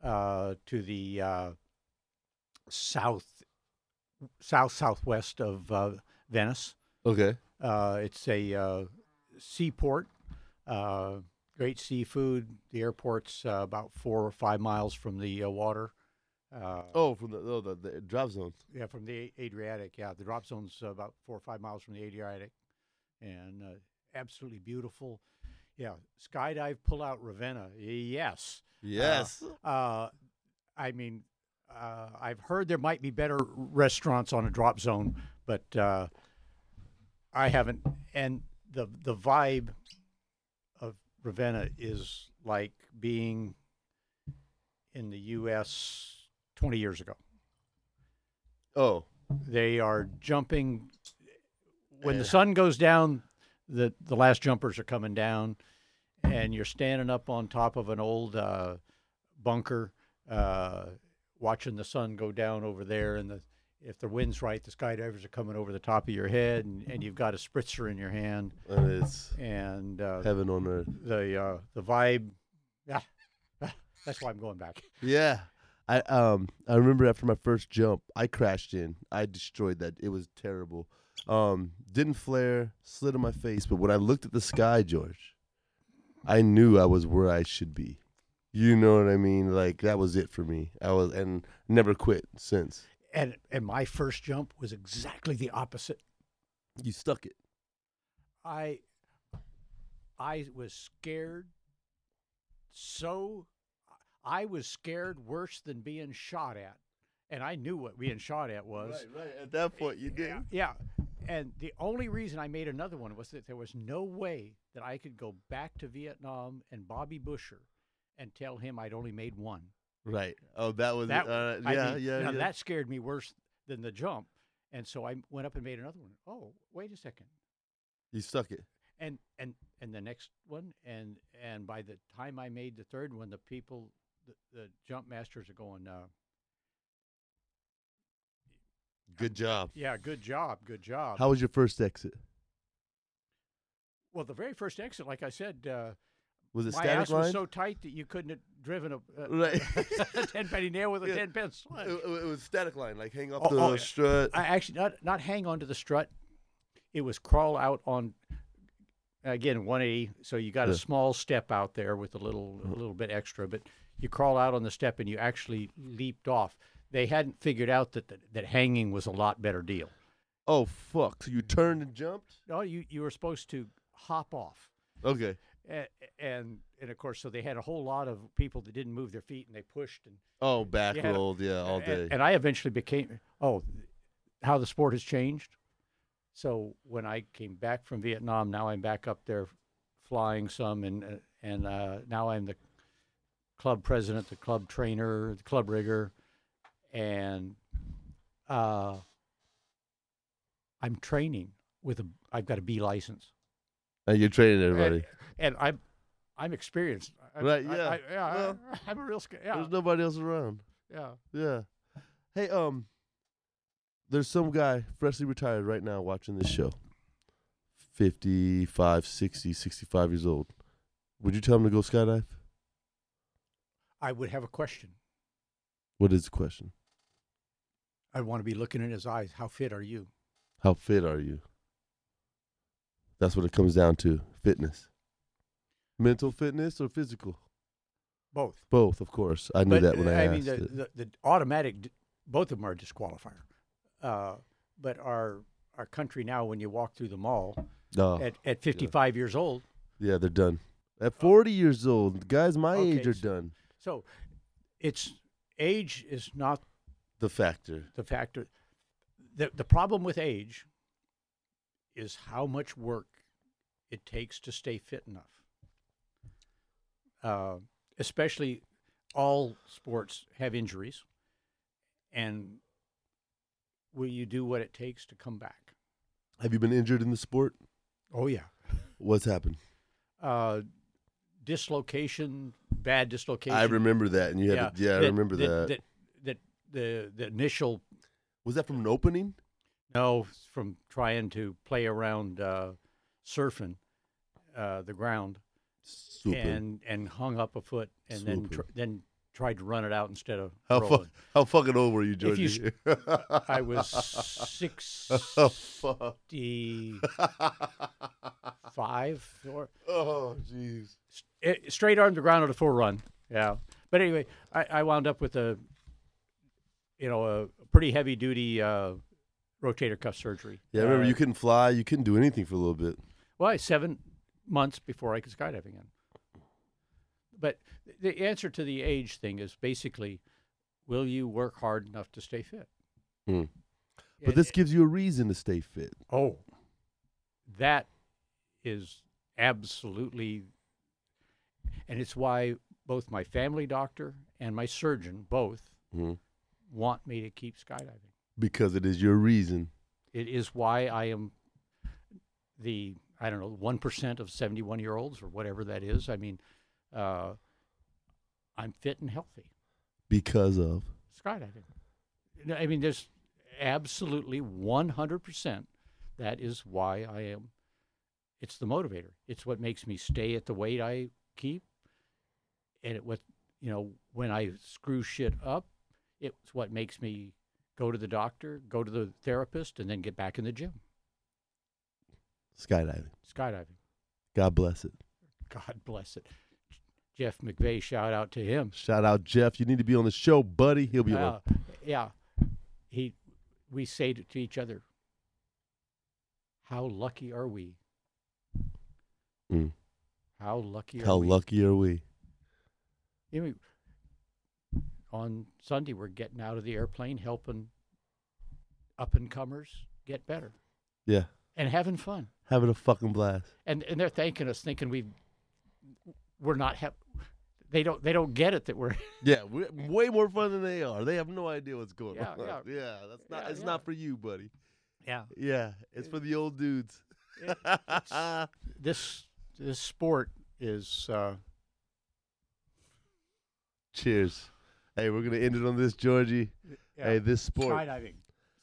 uh, to the uh, south, south southwest of uh, Venice. Okay. Uh, it's a uh, seaport, uh, great seafood. The airport's uh, about four or five miles from the uh, water. Uh, Oh, from the oh, the, the drop zones. yeah, from the Adriatic. Yeah, the drop zone's uh, about four or five miles from the Adriatic, and uh, absolutely beautiful. Yeah, skydive, pull out Ravenna. Yes. Yes. Uh, I mean, uh, I've heard there might be better restaurants on a drop zone, but uh, I haven't. And the the vibe Ravenna is like being in the U.S. 20 years ago. oh. They are jumping when the sun goes down. The the last jumpers are coming down, and you're standing up on top of an old uh, bunker, uh, watching the sun go down over there. And the if the wind's right, the skydivers are coming over the top of your head, and, and you've got a spritzer in your hand, And it's and uh, heaven on earth. the uh, the vibe. Yeah, that's why I'm going back. Yeah. I um I remember after my first jump, I crashed in. I destroyed that. It was terrible. Um didn't flare, slid on my face, but when I looked at the sky, George, I knew I was where I should be. You know what I mean? Like that was it for me. I was and never quit since. And and my first jump was exactly the opposite. You stuck it. I I was scared so I was scared worse than being shot at. And I knew what being shot at was. right. right. At that point you did. Yeah, yeah. And the only reason I made another one was that there was no way that I could go back to Vietnam and Bobby Busher and tell him I'd only made one. Right. Oh, that was That uh, yeah, mean, yeah, now yeah. that scared me worse than the jump. And so I went up and made another one. Oh, wait a second. you stuck it. and and and the next one and and by the time i made the third one the people the, the jump masters are going uh Good job. yeah good job good job How was your first exit? well the very first exit like i said uh Was it My static ass line? was so tight that you couldn't have driven a, Right. a ten penny nail with a Yeah. ten pence it, it- it was static line, like hang off Oh, the oh, strut. I actually not not hang onto the strut. It was crawl out on again 180. So you got Yeah. a small step out there with a little a uh-huh. little bit extra, but you crawl out on the step and you actually leaped off. They hadn't figured out that that, that hanging was a lot better deal. oh fuck! So you turned and jumped? No, you you were supposed to hop off. Okay. And and of course, so they had a whole lot of people that didn't move their feet and they pushed and Oh, back rolled, yeah, all day. And, I eventually became oh, how the sport has changed. So when I came back from Vietnam, now I'm back up there flying some, and uh, and uh, now I'm the club president, the club trainer, the club rigger, and uh, I'm training with a. I've got a B license, and you're training everybody. and, and I'm I'm experienced. I- Right, yeah. I, yeah. Well, I, am a real. Yeah. There's nobody else around. yeah. Yeah. Hey, um, there's some guy freshly retired right now watching this show. 55, 60, 65 years old. Would you tell him to go skydive? I would have a question. What is the question? I want to be looking in his eyes. How fit are you? How fit are you? That's what it comes down to fitness. Mental fitness or physical? Both. Both, of course. I knew But, that when uh, I, I asked mean, the, the, the automatic, both of them are a disqualifier. Uh, but our our country now, when you walk through the mall Oh, at, at 55 years old, yeah, they're done. At 40 years old, guys my Okay, age are so- done. so it's age is not The factor. the factor. The the problem with age is how much work it takes to stay fit enough. Uh, especially, all sports have injuries, and will you do what it takes to come back? Have you been injured in the sport? Oh yeah. What's happened? Uh, dislocation, bad dislocation. I remember that, and you had to, yeah, I remember that. that. That, the the initial Was that from an opening? No, from trying to play around uh, surfing uh, the ground Super. and and hung up a foot and then tr- then tried to run it out instead of how rolling. fu- how fucking old were you, If you I was oh fuck. five or oh jeez. eh, straight arm to ground at a full run. Yeah, but anyway, I, I wound up with a you know a pretty heavy duty uh, rotator cuff surgery. Yeah, I remember Uh, you couldn't fly. You couldn't do anything for a little bit. Well, seven months before I could skydive again. But the answer to the age thing is basically, will you work hard enough to stay fit? Mm. But And- this gives you a reason to stay fit. oh, that is absolutely, and it's why both my family doctor and my surgeon both Mhm. want me to keep skydiving. Because it is your reason. It is why I am the I don't know one percent of seventy-one year olds or whatever that is. I mean, uh, I'm fit and healthy. Because of. Skydiving. No, I mean, there's absolutely one hundred percent. That is why I am. It's the motivator. It's what makes me stay at the weight I keep, and it what you know when I screw shit up. It's what makes me go to the doctor, go to the therapist, and then get back in the gym. Skydiving. skydiving. God bless it. God bless it. Jeff McVeigh, shout out to him. Shout out Jeff. You need to be on the show, buddy. He'll be on. Uh, yeah, he. We say to, to each other, "How lucky are we? Mm. How lucky are How we?" lucky are we? You know, on Sunday, we're getting out of the airplane, helping up and comers get better Yeah. And having fun. Having a fucking blast. And and they're thanking us, thinking we we're not ha- They don't they don't get it that we're Yeah, we're way more fun than they are. They have no idea what's going Yeah, on. yeah. yeah, that's not. Yeah, it's yeah. not for you, buddy. yeah Yeah, it's for the old dudes. this this sport is uh, Cheers. Hey, we're gonna end it on this, Georgie. Hey, this sport. skydiving.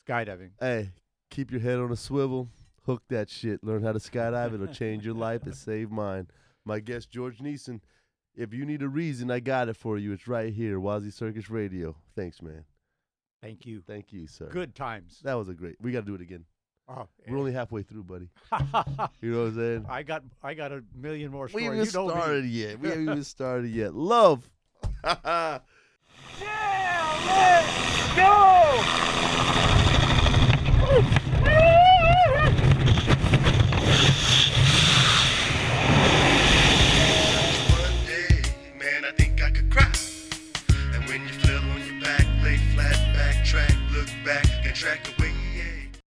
Skydiving. Hey, keep your head on a swivel. Hook that shit. Learn how to skydive. It'll change your life. It saved mine. my guest George Neeson. If you need a reason, I got it for you. It's right here, Wazzy Circus Radio. Thanks, man. Thank you. Thank you, sir. Good times. That was a great. We got to do it again. Oh, We're only halfway through, buddy. You know what I'm saying? I got I got a million more stories. We haven't you know me. started yet. We haven't even started yet. Love. One back, and track away